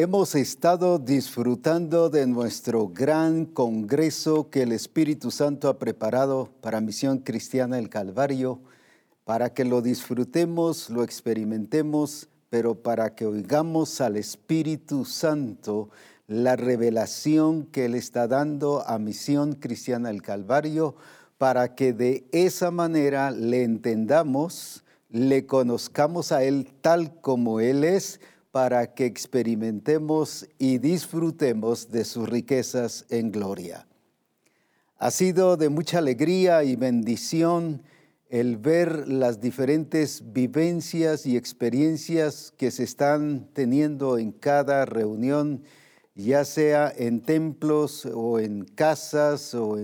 Hemos estado disfrutando de nuestro gran congreso que el Espíritu Santo ha preparado para Misión Cristiana el Calvario, para que lo disfrutemos, lo experimentemos, pero para que oigamos al Espíritu Santo la revelación que Él está dando a Misión Cristiana el Calvario, para que de esa manera le entendamos, le conozcamos a Él tal como Él es, para que experimentemos y disfrutemos de sus riquezas en gloria. Ha sido de mucha alegría y bendición el ver las diferentes vivencias y experiencias que se están teniendo en cada reunión, ya sea en templos o en casas o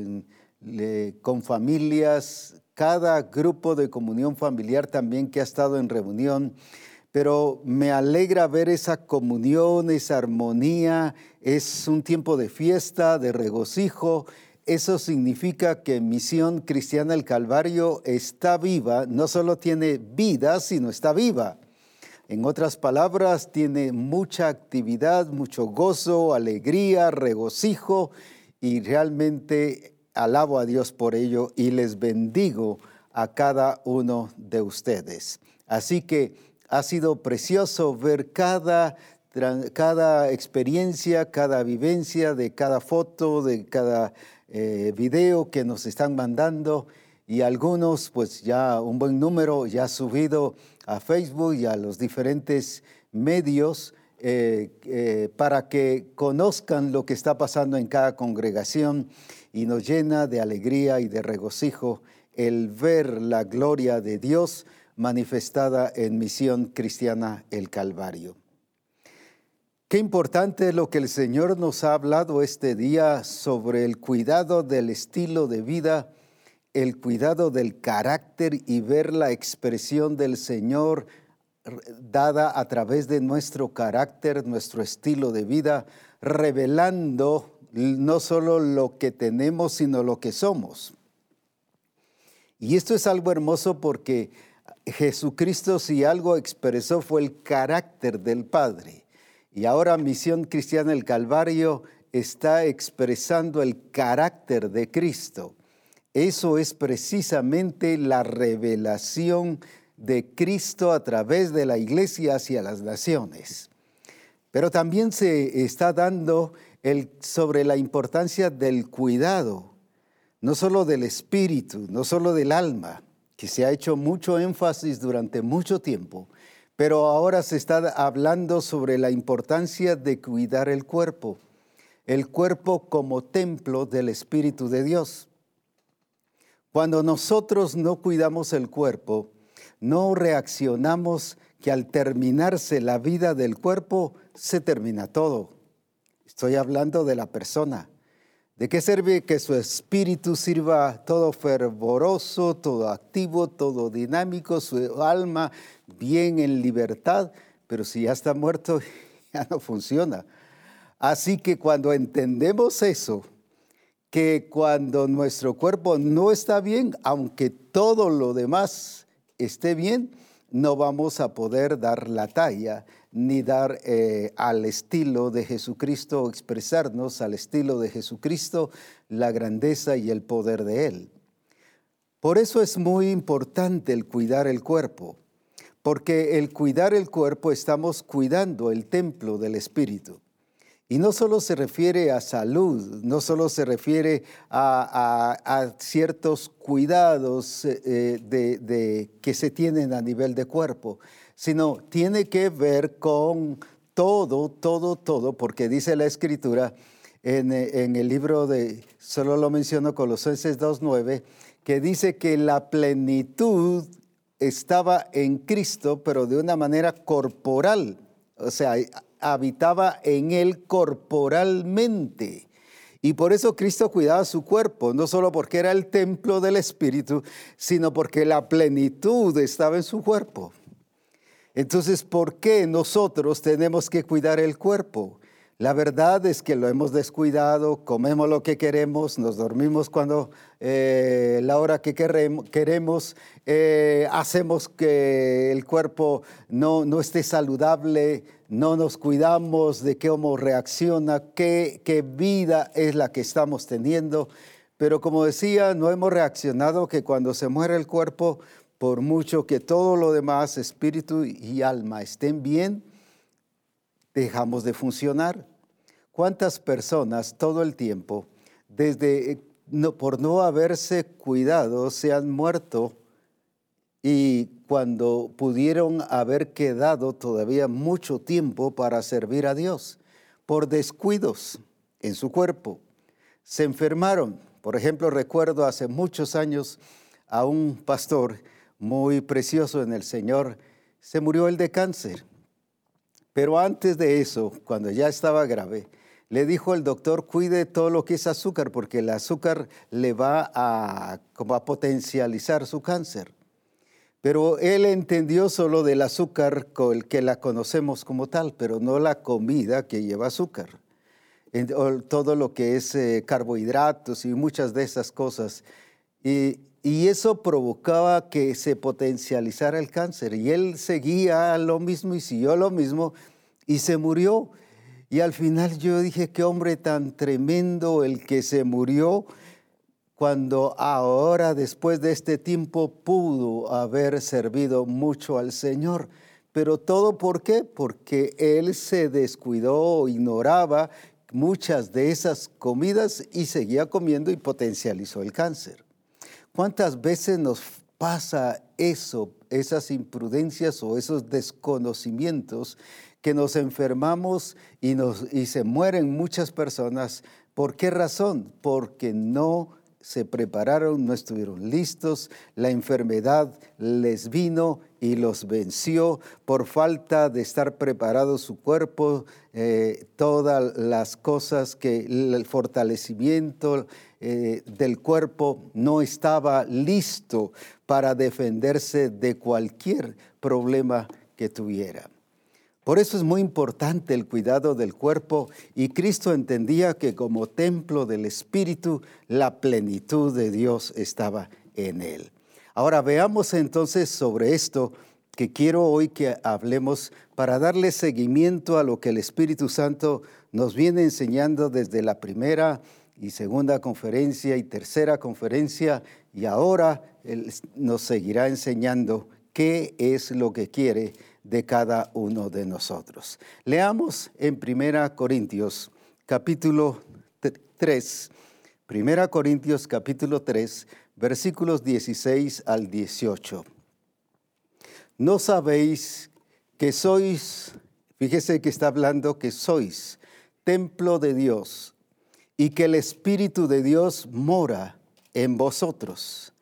con familias, cada grupo de comunión familiar también que ha estado en reunión pero me alegra ver esa comunión, esa armonía. Es un tiempo de fiesta, de regocijo. Eso significa que Misión Cristiana el Calvario está viva, no solo tiene vida, sino está viva. En otras palabras, tiene mucha actividad, mucho gozo, alegría, regocijo y realmente alabo a Dios por ello y les bendigo a cada uno de ustedes. Así que ha sido precioso ver cada, cada experiencia, cada vivencia de cada foto, de cada eh, video que nos están mandando. Y algunos, pues ya un buen número ya ha subido a Facebook y a los diferentes medios eh, eh, para que conozcan lo que está pasando en cada congregación y nos llena de alegría y de regocijo el ver la gloria de Dios manifestada en Misión Cristiana el Calvario. Qué importante lo que el Señor nos ha hablado este día sobre el cuidado del estilo de vida, el cuidado del carácter y ver la expresión del Señor dada a través de nuestro carácter, nuestro estilo de vida, revelando no solo lo que tenemos, sino lo que somos. Y esto es algo hermoso porque Jesucristo si algo expresó fue el carácter del Padre. Y ahora Misión Cristiana el Calvario está expresando el carácter de Cristo. Eso es precisamente la revelación de Cristo a través de la iglesia hacia las naciones. Pero también se está dando el, sobre la importancia del cuidado, no solo del espíritu, no solo del alma, que se ha hecho mucho énfasis durante mucho tiempo, pero ahora se está hablando sobre la importancia de cuidar el cuerpo, el cuerpo como templo del Espíritu de Dios. Cuando nosotros no cuidamos el cuerpo, no reaccionamos que al terminarse la vida del cuerpo, se termina todo. Estoy hablando de la persona. ¿De qué sirve que su espíritu sirva todo fervoroso, todo activo, todo dinámico, su alma bien en libertad, pero si ya está muerto, ya no funciona? Así que cuando entendemos eso, que cuando nuestro cuerpo no está bien, aunque todo lo demás esté bien, no vamos a poder dar la talla ni dar eh, al estilo de Jesucristo, expresarnos al estilo de Jesucristo la grandeza y el poder de Él. Por eso es muy importante el cuidar el cuerpo, porque el cuidar el cuerpo estamos cuidando el templo del Espíritu. Y no solo se refiere a salud, no solo se refiere a, ciertos cuidados eh, de, que se tienen a nivel de cuerpo, sino tiene que ver con todo, todo, todo, porque dice la escritura en, el libro de, solo lo menciono Colosenses 2.9, que dice que la plenitud estaba en Cristo, pero de una manera corporal, o sea, habitaba en él corporalmente. Y por eso Cristo cuidaba su cuerpo, no solo porque era el templo del Espíritu, sino porque la plenitud estaba en su cuerpo. Entonces, ¿por qué nosotros tenemos que cuidar el cuerpo? La verdad es que lo hemos descuidado, comemos lo que queremos, nos dormimos cuando eh, la hora que queremos, eh, hacemos que el cuerpo no, no esté saludable, no nos cuidamos de cómo reacciona, qué, qué vida es la que estamos teniendo. Pero como decía, no hemos reaccionado que cuando se muere el cuerpo, por mucho que todo lo demás, espíritu y alma, estén bien, dejamos de funcionar. ¿Cuántas personas todo el tiempo, desde eh, por no haberse cuidado, se han muerto y cuando pudieron haber quedado todavía mucho tiempo para servir a Dios, por descuidos en su cuerpo, se enfermaron. Por ejemplo, recuerdo hace muchos años a un pastor muy precioso en el Señor, se murió el de cáncer pero antes de eso, cuando ya estaba grave, le dijo el doctor, cuide todo lo que es azúcar, porque el azúcar le va a, como a potencializar su cáncer. Pero él entendió solo del azúcar con el que la conocemos como tal, pero no la comida que lleva azúcar. Todo lo que es eh, carbohidratos y muchas de esas cosas. Y, y eso provocaba que se potencializara el cáncer. Y él seguía lo mismo y siguió lo mismo y se murió. Y al final yo dije, qué hombre tan tremendo el que se murió cuando ahora, después de este tiempo, pudo haber servido mucho al Señor. Pero todo por qué? Porque él se descuidó, ignoraba muchas de esas comidas y seguía comiendo y potencializó el cáncer. ¿Cuántas veces nos pasa eso, esas imprudencias o esos desconocimientos que nos enfermamos y, se mueren muchas personas? ¿Por qué razón? Porque no se prepararon, no estuvieron listos, la enfermedad les vino y los venció por falta de estar preparado su cuerpo, eh, todas las cosas que el fortalecimiento, eh, del cuerpo no estaba listo para defenderse de cualquier problema que tuviera. Por eso es muy importante el cuidado del cuerpo y Cristo entendía que como templo del Espíritu la plenitud de Dios estaba en él. Ahora veamos entonces sobre esto que quiero hoy que hablemos para darle seguimiento a lo que el Espíritu Santo nos viene enseñando desde la primera y segunda conferencia y tercera conferencia y ahora Él nos seguirá enseñando qué es lo que quiere de cada uno de nosotros. Leamos en Primera Corintios capítulo 3, Primera Corintios capítulo 3, versículos 16 al 18. No sabéis que sois, fíjese que está hablando que sois templo de Dios y que el Espíritu de Dios mora en vosotros.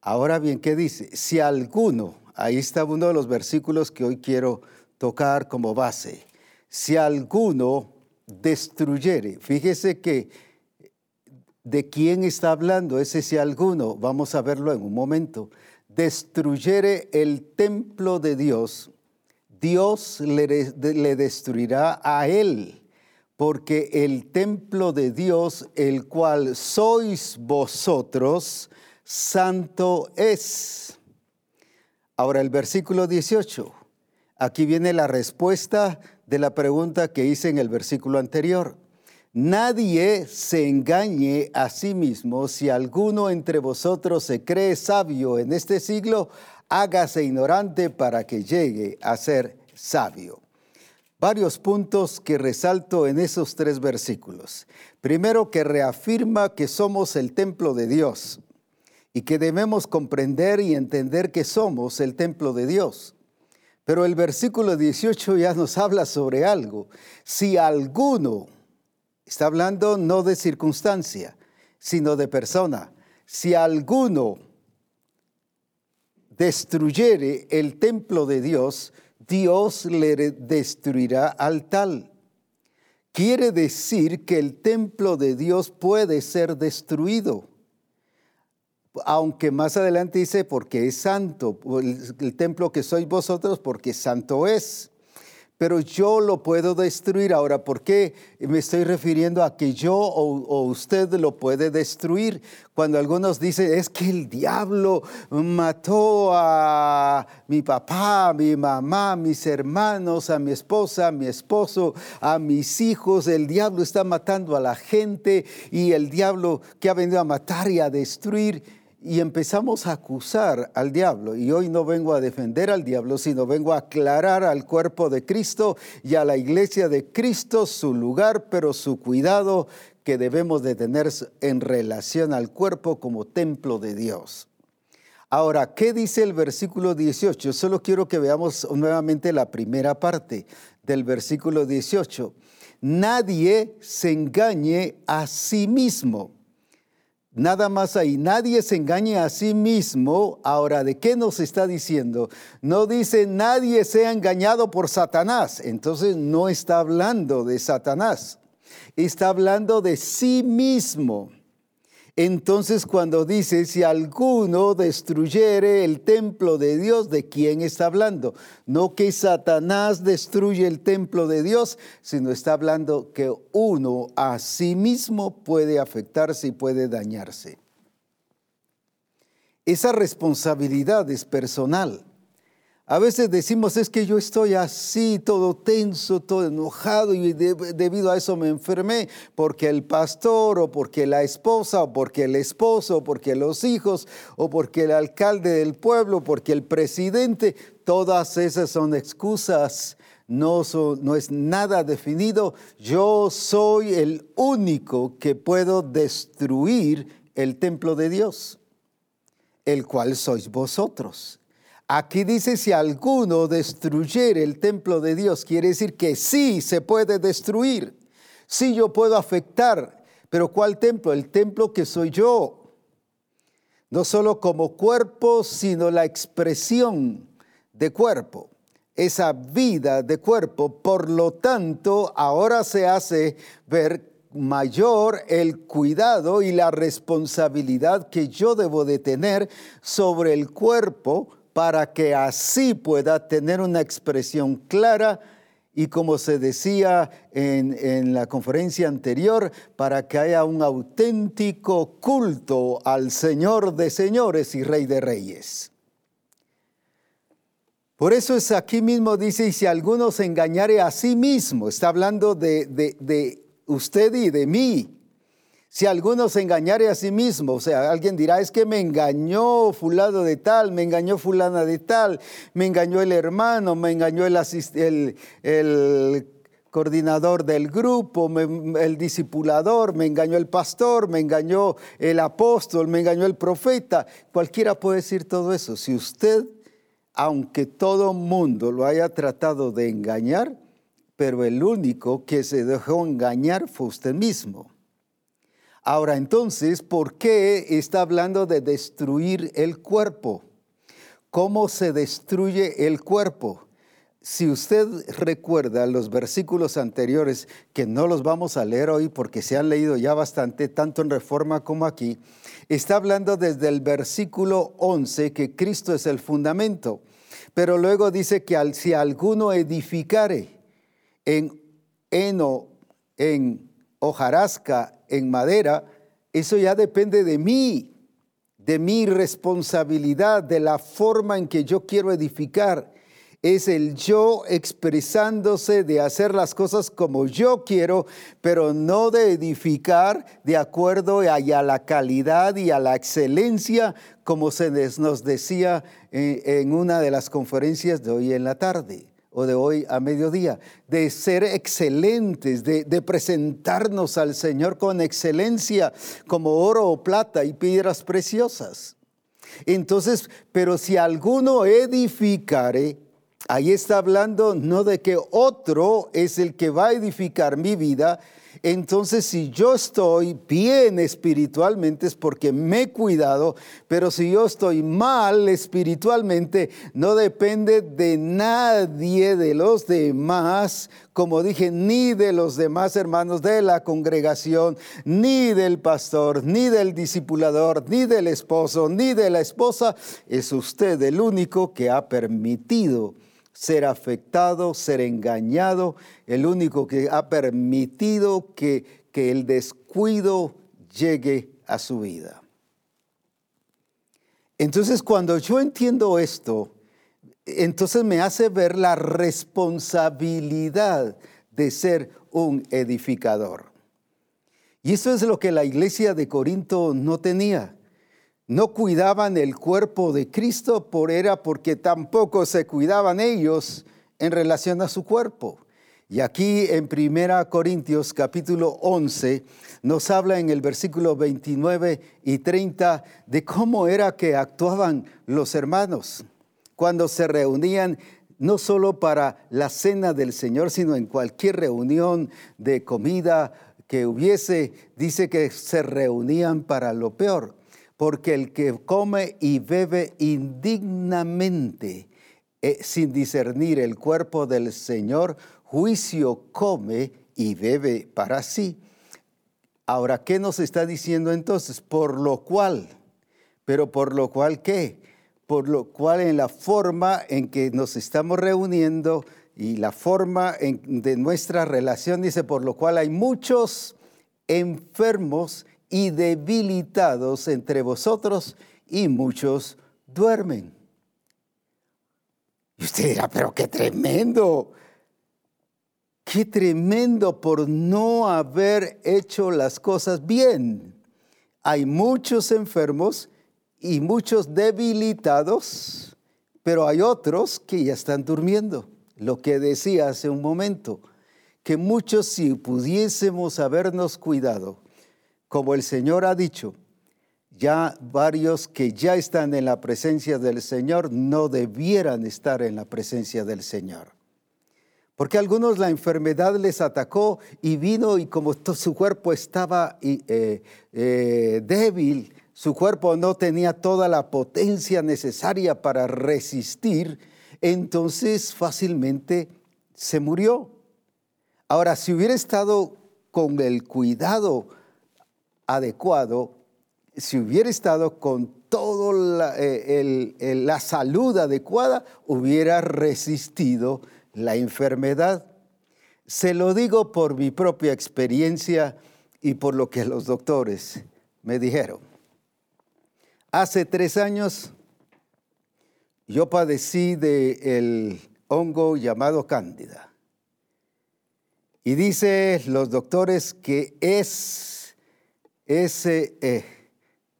Ahora bien, ¿qué dice? Si alguno, ahí está uno de los versículos que hoy quiero tocar como base, si alguno destruyere, fíjese que de quién está hablando ese si alguno, vamos a verlo en un momento, destruyere el templo de Dios, Dios le, le destruirá a él porque el templo de Dios, el cual sois vosotros, santo es. Ahora el versículo 18. Aquí viene la respuesta de la pregunta que hice en el versículo anterior. Nadie se engañe a sí mismo. Si alguno entre vosotros se cree sabio en este siglo, hágase ignorante para que llegue a ser sabio varios puntos que resalto en esos tres versículos. Primero, que reafirma que somos el templo de Dios y que debemos comprender y entender que somos el templo de Dios. Pero el versículo 18 ya nos habla sobre algo. Si alguno, está hablando no de circunstancia, sino de persona, si alguno destruyere el templo de Dios, Dios le destruirá al tal. Quiere decir que el templo de Dios puede ser destruido. Aunque más adelante dice, porque es santo, el, templo que sois vosotros, porque santo es. Pero yo lo puedo destruir. Ahora, ¿por qué me estoy refiriendo a que yo o, usted lo puede destruir? Cuando algunos dicen, es que el diablo mató a mi papá, a mi mamá, a mis hermanos, a mi esposa, a mi esposo, a mis hijos, el diablo está matando a la gente y el diablo que ha venido a matar y a destruir y empezamos a acusar al diablo. Y hoy no vengo a defender al diablo, sino vengo a aclarar al cuerpo de Cristo y a la iglesia de Cristo su lugar, pero su cuidado que debemos de tener en relación al cuerpo como templo de Dios. Ahora, ¿qué dice el versículo 18? Solo quiero que veamos nuevamente la primera parte del versículo 18. Nadie se engañe a sí mismo. Nada más ahí, nadie se engañe a sí mismo. Ahora, ¿de qué nos está diciendo? No dice nadie sea engañado por Satanás. Entonces no está hablando de Satanás. Está hablando de sí mismo. Entonces cuando dice, si alguno destruyere el templo de Dios, ¿de quién está hablando? No que Satanás destruye el templo de Dios, sino está hablando que uno a sí mismo puede afectarse y puede dañarse. Esa responsabilidad es personal. A veces decimos, es que yo estoy así, todo tenso, todo enojado y debido a eso me enfermé, porque el pastor o porque la esposa o porque el esposo o porque los hijos o porque el alcalde del pueblo, porque el presidente, todas esas son excusas. No, no es nada definido. Yo soy el único que puedo destruir el templo de Dios, el cual sois vosotros. Aquí dice si alguno destruyere el templo de Dios, quiere decir que sí se puede destruir, sí yo puedo afectar, pero ¿cuál templo? El templo que soy yo. No solo como cuerpo, sino la expresión de cuerpo, esa vida de cuerpo. Por lo tanto, ahora se hace ver mayor el cuidado y la responsabilidad que yo debo de tener sobre el cuerpo para que así pueda tener una expresión clara y como se decía en, la conferencia anterior, para que haya un auténtico culto al Señor de señores y Rey de reyes. Por eso es aquí mismo dice, y si alguno se engañare a sí mismo, está hablando de, de usted y de mí, si alguno se engañare a sí mismo, o sea, alguien dirá, es que me engañó fulano de tal, me engañó fulana de tal, me engañó el hermano, me engañó el, el, coordinador del grupo, el discipulador, me engañó el pastor, me engañó el apóstol, me engañó el profeta. Cualquiera puede decir todo eso. Si usted, aunque todo mundo lo haya tratado de engañar, pero el único que se dejó engañar fue usted mismo. Ahora entonces, ¿por qué está hablando de destruir el cuerpo? ¿Cómo se destruye el cuerpo? Si usted recuerda los versículos anteriores, que no los vamos a leer hoy porque se han leído ya bastante, tanto en Reforma como aquí, está hablando desde el versículo 11 que Cristo es el fundamento, pero luego dice que si alguno edificare en heno, en hojarasca, en madera, eso ya depende de mí, de mi responsabilidad, de la forma en que yo quiero edificar. Es el yo expresándose de hacer las cosas como yo quiero, pero no de edificar de acuerdo a, la calidad y a la excelencia, como se nos decía en una de las conferencias de hoy en la tarde o de hoy a mediodía, de ser excelentes, de, presentarnos al Señor con excelencia, como oro o plata y piedras preciosas. Entonces, pero si alguno edificare, ahí está hablando no de que otro es el que va a edificar mi vida, entonces, si yo estoy bien espiritualmente es porque me he cuidado, pero si yo estoy mal espiritualmente, no depende de nadie de los demás, como dije, ni de los demás hermanos de la congregación, ni del pastor, ni del discipulador, ni del esposo, ni de la esposa. Es usted el único que ha permitido ser afectado, ser engañado, el único que ha permitido que, que el descuido llegue a su vida. Entonces cuando yo entiendo esto, entonces me hace ver la responsabilidad de ser un edificador. Y eso es lo que la iglesia de Corinto no tenía. No cuidaban el cuerpo de Cristo por era porque tampoco se cuidaban ellos en relación a su cuerpo. Y aquí en 1 Corintios capítulo 11 nos habla en el versículo 29 y 30 de cómo era que actuaban los hermanos cuando se reunían no solo para la cena del Señor, sino en cualquier reunión de comida que hubiese, dice que se reunían para lo peor, porque el que come y bebe indignamente, eh, sin discernir el cuerpo del Señor, juicio come y bebe para sí. Ahora, ¿qué nos está diciendo entonces? Por lo cual, pero por lo cual qué? por lo cual en la forma en que nos estamos reuniendo y la forma de nuestra relación, dice, por lo cual hay muchos enfermos y debilitados entre vosotros y muchos duermen. Y usted dirá, pero qué tremendo, qué tremendo por no haber hecho las cosas bien. Hay muchos enfermos y muchos debilitados, pero hay otros que ya están durmiendo. Lo que decía hace un momento, que muchos si pudiésemos habernos cuidado, como el Señor ha dicho, ya varios que ya están en la presencia del Señor no debieran estar en la presencia del Señor. Porque a algunos la enfermedad les atacó y vino y como su cuerpo estaba eh, eh, débil, su cuerpo no tenía toda la potencia necesaria para resistir, entonces fácilmente se murió. Ahora, si hubiera estado con el cuidado adecuado, si hubiera estado con toda la, eh, la salud adecuada, hubiera resistido la enfermedad. Se lo digo por mi propia experiencia y por lo que los doctores me dijeron. Hace tres años yo padecí del hongo llamado cándida. Y dice los doctores que es ese, eh,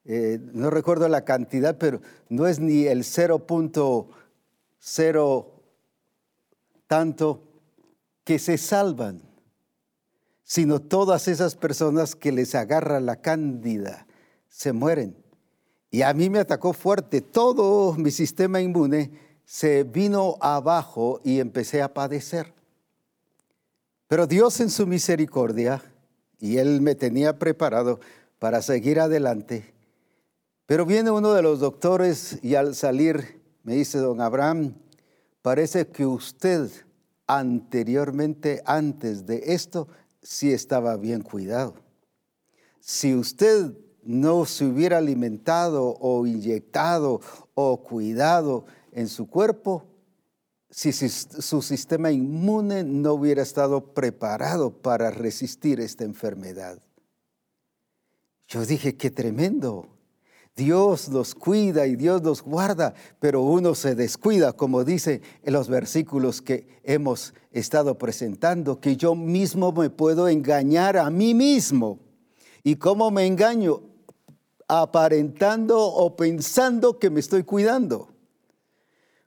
eh, no recuerdo la cantidad, pero no es ni el 0.0 tanto que se salvan, sino todas esas personas que les agarra la cándida se mueren. Y a mí me atacó fuerte. Todo mi sistema inmune se vino abajo y empecé a padecer. Pero Dios en su misericordia, y Él me tenía preparado para seguir adelante. Pero viene uno de los doctores y al salir me dice, don Abraham, parece que usted anteriormente, antes de esto, sí estaba bien cuidado. Si usted no se hubiera alimentado o inyectado o cuidado en su cuerpo, si su sistema inmune no hubiera estado preparado para resistir esta enfermedad. Yo dije, qué tremendo. Dios los cuida y Dios los guarda, pero uno se descuida, como dice en los versículos que hemos estado presentando, que yo mismo me puedo engañar a mí mismo. ¿Y cómo me engaño? aparentando o pensando que me estoy cuidando.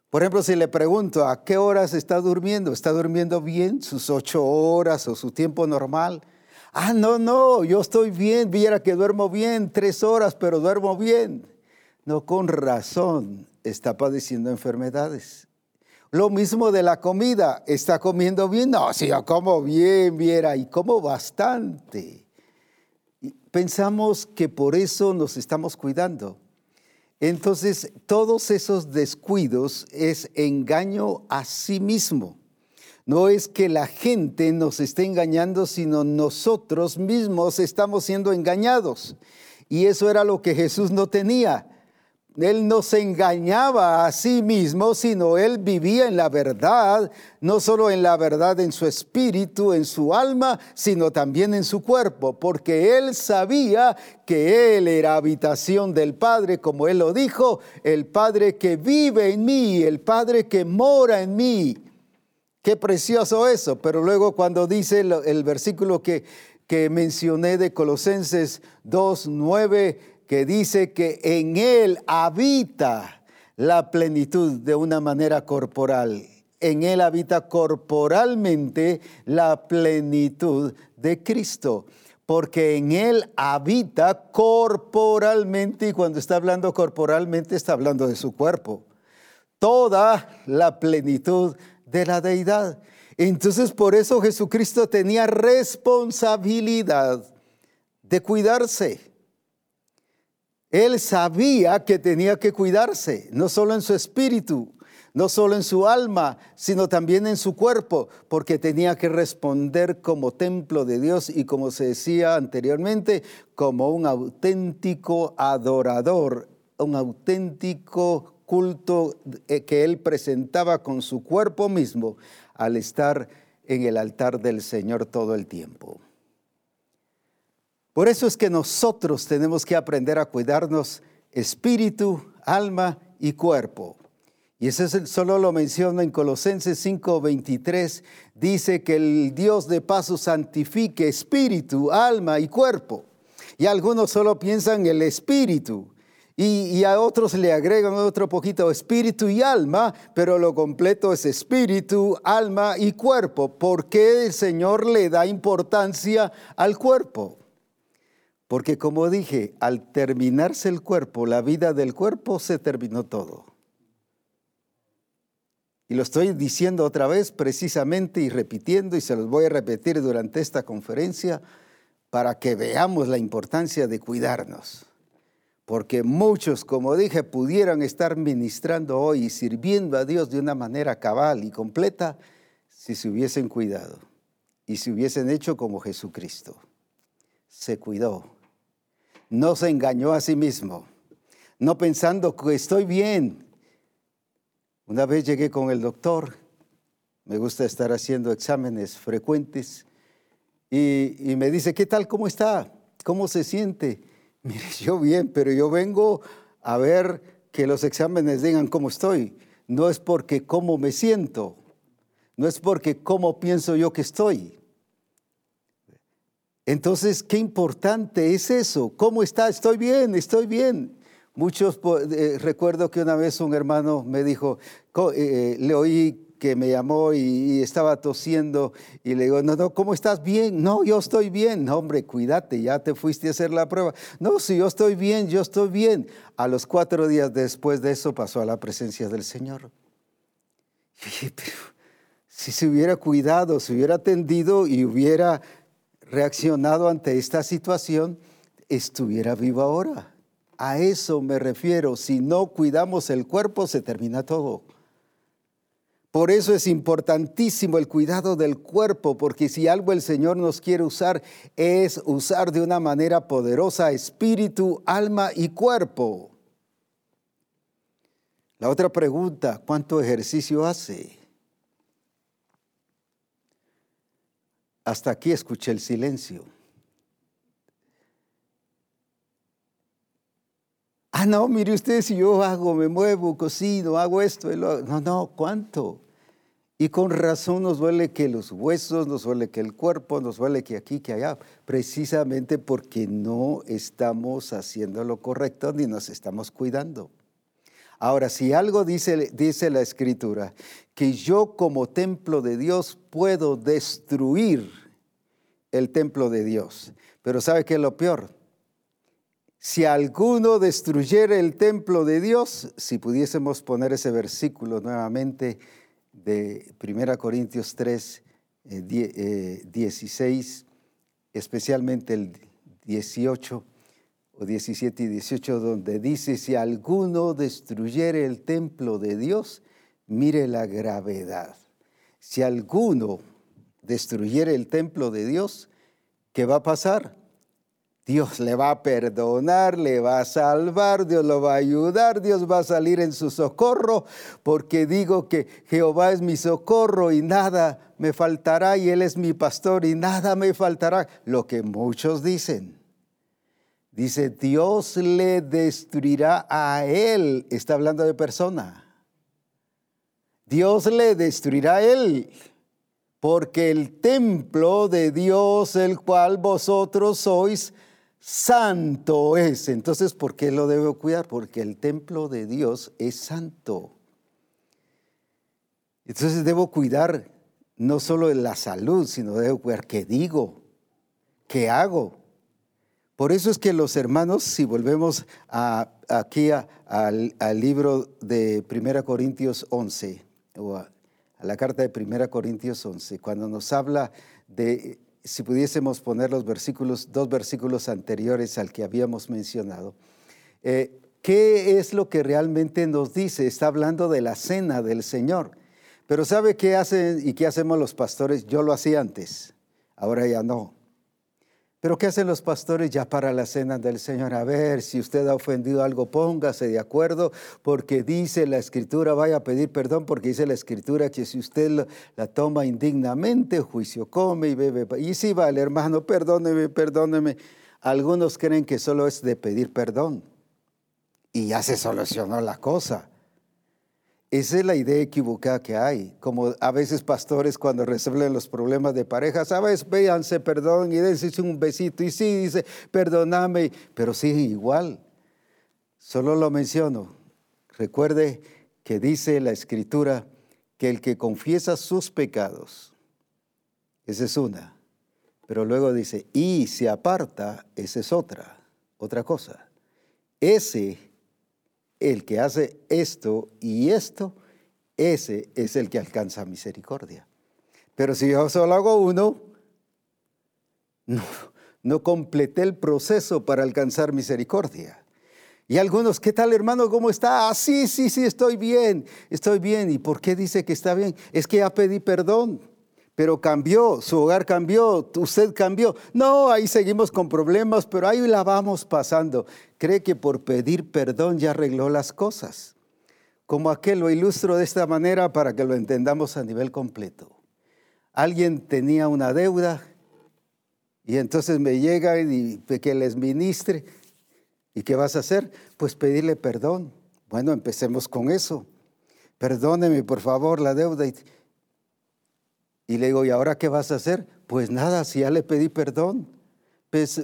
Por ejemplo, si le pregunto a qué horas está durmiendo, ¿está durmiendo bien sus ocho horas o su tiempo normal? Ah, no, no, yo estoy bien, viera que duermo bien, tres horas, pero duermo bien. No, con razón está padeciendo enfermedades. Lo mismo de la comida, ¿está comiendo bien? No, si yo como bien, viera, y como bastante pensamos que por eso nos estamos cuidando. Entonces, todos esos descuidos es engaño a sí mismo. No es que la gente nos esté engañando, sino nosotros mismos estamos siendo engañados. Y eso era lo que Jesús no tenía. él no se engañaba a sí mismo, sino él vivía en la verdad, no solo en la verdad en su espíritu, en su alma, sino también en su cuerpo, porque él sabía que él era habitación del Padre, como él lo dijo, el Padre que vive en mí, el Padre que mora en mí. Qué precioso eso, pero luego cuando dice el, versículo que, que mencioné de Colosenses 2, 9, que dice que en Él habita la plenitud de una manera corporal. En Él habita corporalmente la plenitud de Cristo, porque en Él habita corporalmente, y cuando está hablando corporalmente está hablando de su cuerpo, toda la plenitud de la deidad. Entonces por eso Jesucristo tenía responsabilidad de cuidarse él sabía que tenía que cuidarse, no solo en su espíritu, no solo en su alma, sino también en su cuerpo, porque tenía que responder como templo de Dios y como se decía anteriormente, como un auténtico adorador, un auténtico culto eh, que él presentaba con su cuerpo mismo al estar en el altar del Señor todo el tiempo. Por eso es que nosotros tenemos que aprender a cuidarnos espíritu, alma y cuerpo. Y eso solo lo menciona en Colosenses 5:23. Dice que el Dios de paso santifique espíritu, alma y cuerpo. Y algunos solo piensan el espíritu. Y, a otros le agregan otro poquito espíritu y alma, pero lo completo es espíritu, alma y cuerpo. ¿Por qué el Señor le da importancia al cuerpo? Porque como dije, al terminarse el cuerpo, la vida del cuerpo, se terminó todo. Y lo estoy diciendo otra vez precisamente y repitiendo, y se los voy a repetir durante esta conferencia para que veamos la importancia de cuidarnos. Porque muchos, como dije, pudieran estar ministrando hoy y sirviendo a Dios de una manera cabal y completa si se hubiesen cuidado y si hubiesen hecho como Jesucristo. Se cuidó no se engañó a sí mismo, no pensando que estoy bien. Una vez llegué con el doctor, me gusta estar haciendo exámenes frecuentes, y, me dice, ¿qué tal? ¿Cómo está? ¿Cómo se siente? Mire, yo bien, pero yo vengo a ver que los exámenes digan cómo estoy. No es porque cómo me siento, no es porque cómo pienso yo que estoy. Entonces, qué importante es eso. ¿Cómo está? Estoy bien, estoy bien. Muchos, eh, recuerdo que una vez un hermano me dijo, eh, eh, le oí que me llamó y, estaba tosiendo y le digo, no, no, ¿cómo estás? Bien. No, yo estoy bien. No, hombre, cuídate, ya te fuiste a hacer la prueba. No, si yo estoy bien, yo estoy bien. A los cuatro días después de eso pasó a la presencia del Señor. pero si se hubiera cuidado, se hubiera atendido y hubiera reaccionado ante esta situación, estuviera vivo ahora. A eso me refiero. Si no cuidamos el cuerpo, se termina todo. Por eso es importantísimo el cuidado del cuerpo, porque si algo el Señor nos quiere usar es usar de una manera poderosa espíritu, alma y cuerpo. La otra pregunta, ¿cuánto ejercicio hace? Hasta aquí escuché el silencio. Ah, no, mire usted, si yo hago, me muevo, cocino, hago esto, no, no, ¿cuánto? Y con razón nos duele que los huesos, nos duele que el cuerpo, nos duele que aquí, que allá, precisamente porque no estamos haciendo lo correcto ni nos estamos cuidando. Ahora, si algo dice, dice la escritura, que yo como templo de Dios puedo destruir el templo de Dios. Pero ¿sabe qué es lo peor? Si alguno destruyera el templo de Dios, si pudiésemos poner ese versículo nuevamente de 1 Corintios 3, 16, eh, especialmente el 18 o 17 y 18, donde dice, si alguno destruyere el templo de Dios, mire la gravedad. Si alguno destruyere el templo de Dios, ¿qué va a pasar? Dios le va a perdonar, le va a salvar, Dios lo va a ayudar, Dios va a salir en su socorro, porque digo que Jehová es mi socorro y nada me faltará, y Él es mi pastor y nada me faltará. Lo que muchos dicen. Dice, Dios le destruirá a Él. Está hablando de persona. Dios le destruirá a Él porque el templo de Dios, el cual vosotros sois, santo es. Entonces, ¿por qué lo debo cuidar? Porque el templo de Dios es santo. Entonces debo cuidar no solo de la salud, sino debo cuidar qué digo, qué hago. Por eso es que los hermanos, si volvemos aquí al, libro de 1 Corintios 11, o a, a la carta de 1 Corintios 11, cuando nos habla de si pudiésemos poner los versículos, dos versículos anteriores al que habíamos mencionado, eh, ¿qué es lo que realmente nos dice? Está hablando de la cena del Señor. Pero ¿sabe qué hacen y qué hacemos los pastores? Yo lo hacía antes, ahora ya no. Pero ¿qué hacen los pastores ya para la cena del Señor? A ver, si usted ha ofendido algo, póngase de acuerdo, porque dice la Escritura, vaya a pedir perdón, porque dice la Escritura que si usted la, toma indignamente, juicio come y bebe. Y si vale, hermano, perdóneme, perdóneme. Algunos creen que solo es de pedir perdón y ya se solucionó la cosa. Esa es la idea equivocada que hay. Como a veces pastores cuando resuelven los problemas de pareja, sabes, véanse, perdón y dense un besito. Y sí, dice, perdóname, pero sí, igual. Solo lo menciono. Recuerde que dice la escritura que el que confiesa sus pecados, esa es una. Pero luego dice, y se aparta, esa es otra, otra cosa. Ese el que hace esto y esto, ese es el que alcanza misericordia. Pero si yo solo hago uno, no, no completé el proceso para alcanzar misericordia. Y algunos, ¿qué tal hermano? ¿Cómo está? Ah, sí, sí, sí, estoy bien, estoy bien. ¿Y por qué dice que está bien? Es que ya pedí perdón pero cambió, su hogar cambió, usted cambió. No, ahí seguimos con problemas, pero ahí la vamos pasando. Cree que por pedir perdón ya arregló las cosas. Como aquel lo ilustro de esta manera para que lo entendamos a nivel completo. Alguien tenía una deuda y entonces me llega y que les ministre. ¿Y qué vas a hacer? Pues pedirle perdón. Bueno, empecemos con eso. Perdóneme, por favor, la deuda. Le digo, ¿y ahora qué vas a hacer? Pues nada, si ya le pedí perdón.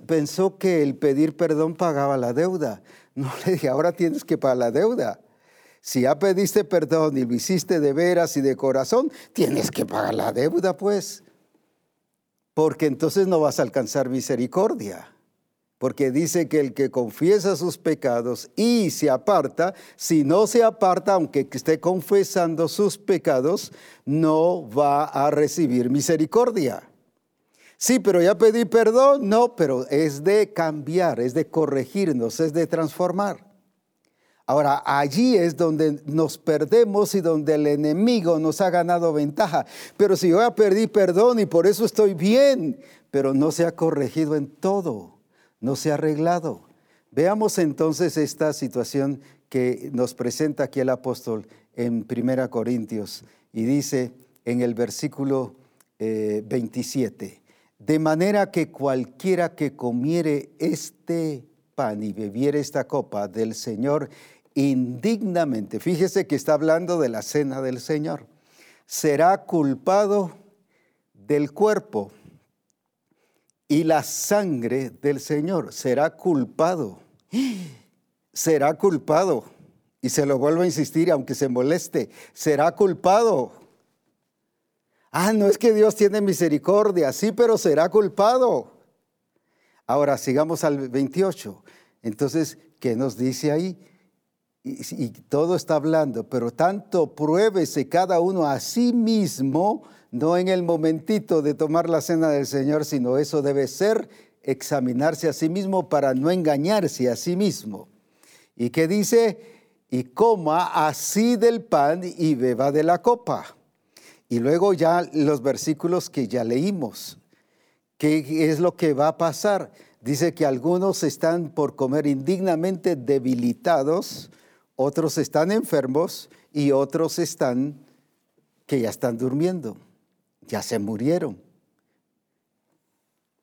Pensó que el pedir perdón pagaba la deuda. No le dije, ahora tienes que pagar la deuda. Si ya pediste perdón y lo hiciste de veras y de corazón, tienes que pagar la deuda, pues. Porque entonces no vas a alcanzar misericordia porque dice que el que confiesa sus pecados y se aparta, si no se aparta, aunque esté confesando sus pecados, no va a recibir misericordia. Sí, pero ya pedí perdón. No, pero es de cambiar, es de corregirnos, es de transformar. Ahora, allí es donde nos perdemos y donde el enemigo nos ha ganado ventaja. Pero si yo ya perdí perdón y por eso estoy bien, pero no se ha corregido en todo no se ha arreglado. Veamos entonces esta situación que nos presenta aquí el apóstol en 1 Corintios y dice en el versículo 27, eh, de manera que cualquiera que comiere este pan y bebiere esta copa del Señor indignamente, fíjese que está hablando de la cena del Señor, será culpado del cuerpo y la sangre del Señor será culpado. Será culpado. Y se lo vuelvo a insistir, aunque se moleste, será culpado. Ah, no es que Dios tiene misericordia, sí, pero será culpado. Ahora sigamos al 28. Entonces, ¿qué nos dice ahí? Y, y todo está hablando, pero tanto pruébese cada uno a sí mismo no en el momentito de tomar la cena del Señor, sino eso debe ser examinarse a sí mismo para no engañarse a sí mismo. ¿Y qué dice? Y coma así del pan y beba de la copa. Y luego ya los versículos que ya leímos. ¿Qué es lo que va a pasar? Dice que algunos están por comer indignamente debilitados, otros están enfermos y otros están que ya están durmiendo, ya se murieron.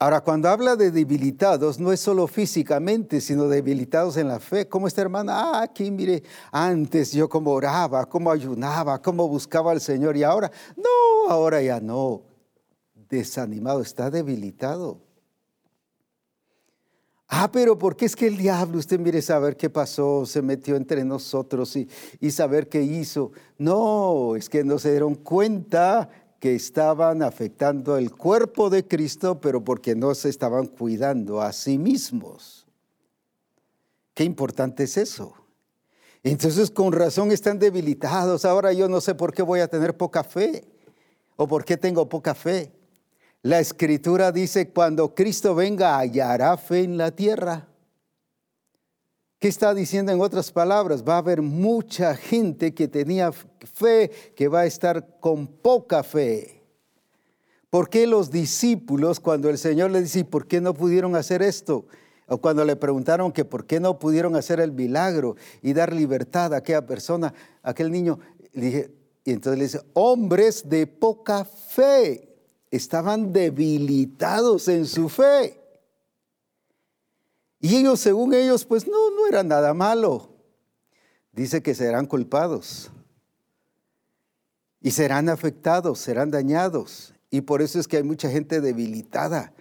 Ahora, cuando habla de debilitados, no es solo físicamente, sino debilitados en la fe. ¿Cómo está hermana? Ah, aquí mire, antes yo como oraba, como ayunaba, como buscaba al Señor y ahora, no, ahora ya no. Desanimado, está debilitado. Ah, pero ¿por qué es que el diablo, usted mire saber qué pasó, se metió entre nosotros y, y saber qué hizo? No, es que no se dieron cuenta que estaban afectando el cuerpo de Cristo, pero porque no se estaban cuidando a sí mismos. Qué importante es eso. Entonces con razón están debilitados. Ahora yo no sé por qué voy a tener poca fe o por qué tengo poca fe. La escritura dice, cuando Cristo venga, hallará fe en la tierra. ¿Qué está diciendo en otras palabras? Va a haber mucha gente que tenía fe que va a estar con poca fe. ¿Por qué los discípulos, cuando el Señor les dice, ¿por qué no pudieron hacer esto? O cuando le preguntaron que por qué no pudieron hacer el milagro y dar libertad a aquella persona, a aquel niño, y entonces le dice, hombres de poca fe, estaban debilitados en su fe. Y ellos, según ellos, pues no, no era nada malo. Dice que serán culpados. Y serán afectados, serán dañados. Y por eso es que hay mucha gente debilitada.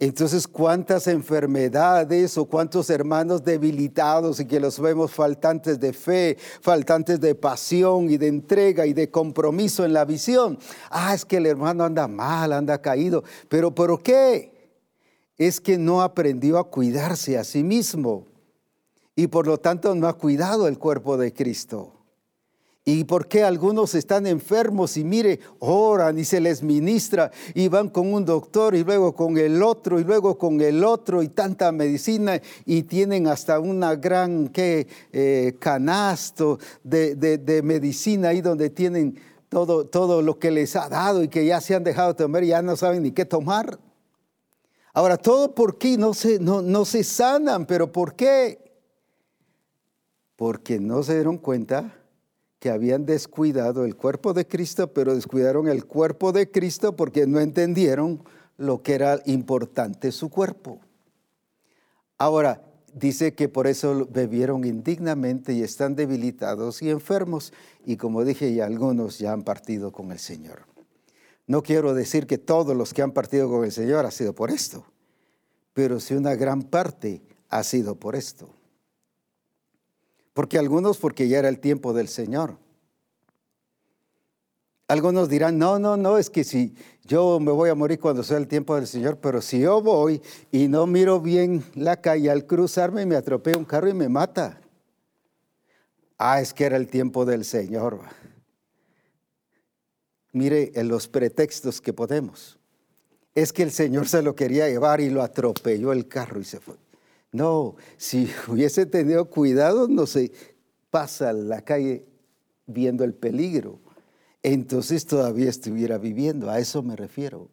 Entonces, ¿cuántas enfermedades o cuántos hermanos debilitados y que los vemos faltantes de fe, faltantes de pasión y de entrega y de compromiso en la visión? Ah, es que el hermano anda mal, anda caído. Pero ¿por qué? Es que no aprendió a cuidarse a sí mismo y por lo tanto no ha cuidado el cuerpo de Cristo. ¿Y por qué algunos están enfermos y mire, oran y se les ministra y van con un doctor y luego con el otro y luego con el otro y tanta medicina y tienen hasta una gran eh, canasto de, de, medicina ahí donde tienen todo, todo lo que les ha dado y que ya se han dejado tomar y ya no saben ni qué tomar? Ahora, todo por qué no se, no, no se sanan, pero ¿por qué? Porque no se dieron cuenta que habían descuidado el cuerpo de Cristo, pero descuidaron el cuerpo de Cristo porque no entendieron lo que era importante su cuerpo. Ahora, dice que por eso bebieron indignamente y están debilitados y enfermos, y como dije, ya algunos ya han partido con el Señor. No quiero decir que todos los que han partido con el Señor ha sido por esto, pero sí una gran parte ha sido por esto. Porque algunos porque ya era el tiempo del Señor. Algunos dirán, no, no, no, es que si yo me voy a morir cuando sea el tiempo del Señor, pero si yo voy y no miro bien la calle al cruzarme, me atropella un carro y me mata. Ah, es que era el tiempo del Señor mire en los pretextos que podemos. Es que el Señor se lo quería llevar y lo atropelló el carro y se fue. No, si hubiese tenido cuidado, no se pasa la calle viendo el peligro. Entonces todavía estuviera viviendo, a eso me refiero.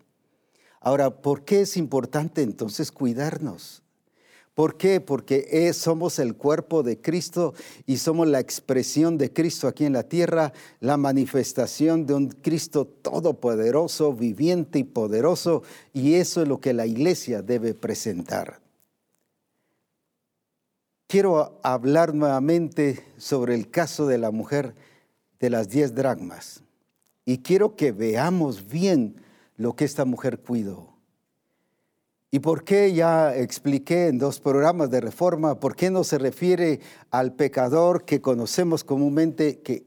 Ahora, ¿por qué es importante entonces cuidarnos? ¿Por qué? Porque somos el cuerpo de Cristo y somos la expresión de Cristo aquí en la tierra, la manifestación de un Cristo todopoderoso, viviente y poderoso, y eso es lo que la iglesia debe presentar. Quiero hablar nuevamente sobre el caso de la mujer de las diez dragmas y quiero que veamos bien lo que esta mujer cuidó. ¿Y por qué ya expliqué en dos programas de reforma, por qué no se refiere al pecador que conocemos comúnmente que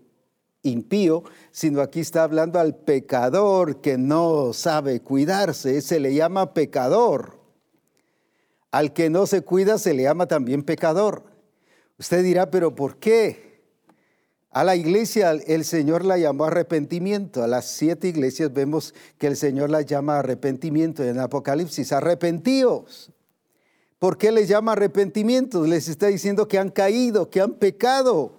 impío, sino aquí está hablando al pecador que no sabe cuidarse, se le llama pecador. Al que no se cuida se le llama también pecador. Usted dirá, pero ¿por qué? A la iglesia el Señor la llamó arrepentimiento. A las siete iglesias vemos que el Señor la llama arrepentimiento. En Apocalipsis, arrepentíos. ¿Por qué les llama arrepentimiento? Les está diciendo que han caído, que han pecado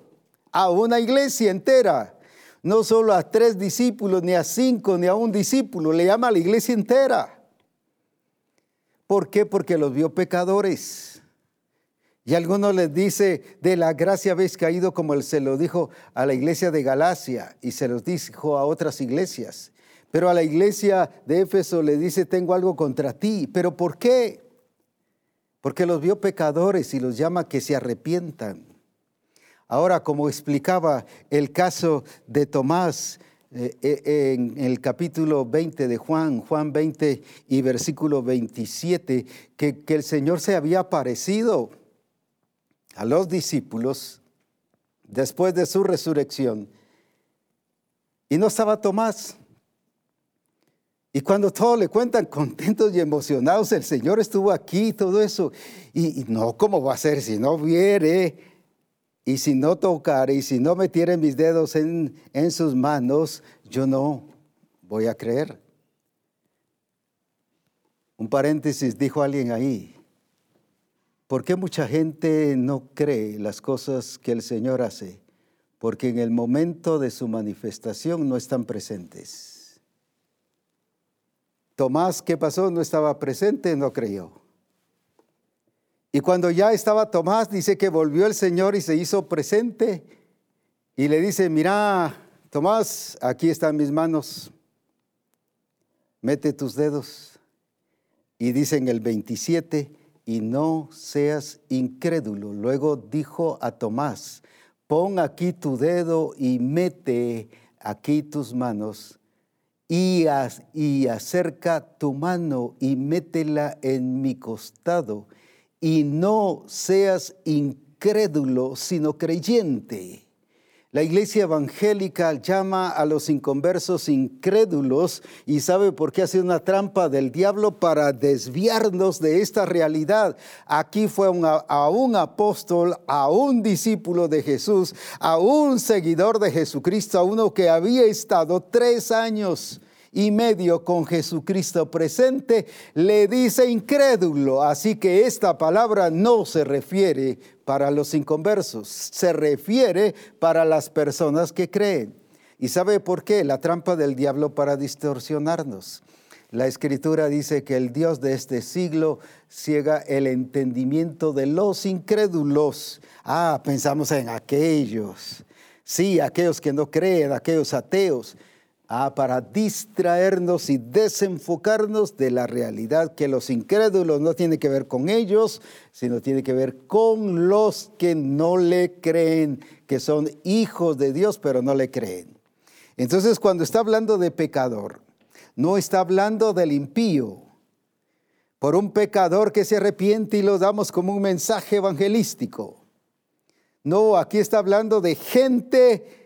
a una iglesia entera. No solo a tres discípulos, ni a cinco, ni a un discípulo. Le llama a la iglesia entera. ¿Por qué? Porque los vio pecadores. Y algunos les dice, de la gracia habéis caído como él se lo dijo a la iglesia de Galacia y se los dijo a otras iglesias. Pero a la iglesia de Éfeso le dice, tengo algo contra ti. ¿Pero por qué? Porque los vio pecadores y los llama que se arrepientan. Ahora, como explicaba el caso de Tomás eh, eh, en el capítulo 20 de Juan, Juan 20 y versículo 27, que, que el Señor se había aparecido a los discípulos después de su resurrección y no estaba Tomás. Y cuando todos le cuentan contentos y emocionados, el Señor estuvo aquí, todo eso. Y, no, ¿cómo va a ser si no viere? Y si no tocar y si no metiere mis dedos en, en sus manos, yo no voy a creer. Un paréntesis, dijo alguien ahí. ¿Por qué mucha gente no cree las cosas que el Señor hace? Porque en el momento de su manifestación no están presentes. Tomás, ¿qué pasó? No estaba presente, no creyó. Y cuando ya estaba Tomás, dice que volvió el Señor y se hizo presente y le dice, mira, Tomás, aquí están mis manos, mete tus dedos. Y dice en el 27, y no seas incrédulo. Luego dijo a Tomás, pon aquí tu dedo y mete aquí tus manos y, y acerca tu mano y métela en mi costado, y no seas incrédulo, sino creyente. La iglesia evangélica llama a los inconversos incrédulos y sabe por qué hace una trampa del diablo para desviarnos de esta realidad. Aquí fue a un apóstol, a un discípulo de Jesús, a un seguidor de Jesucristo, a uno que había estado tres años y medio con Jesucristo presente, le dice incrédulo. Así que esta palabra no se refiere para los inconversos, se refiere para las personas que creen. ¿Y sabe por qué? La trampa del diablo para distorsionarnos. La escritura dice que el Dios de este siglo ciega el entendimiento de los incrédulos. Ah, pensamos en aquellos. Sí, aquellos que no creen, aquellos ateos. Ah, para distraernos y desenfocarnos de la realidad que los incrédulos no tiene que ver con ellos, sino tiene que ver con los que no le creen, que son hijos de Dios, pero no le creen. Entonces, cuando está hablando de pecador, no está hablando del impío, por un pecador que se arrepiente y lo damos como un mensaje evangelístico. No, aquí está hablando de gente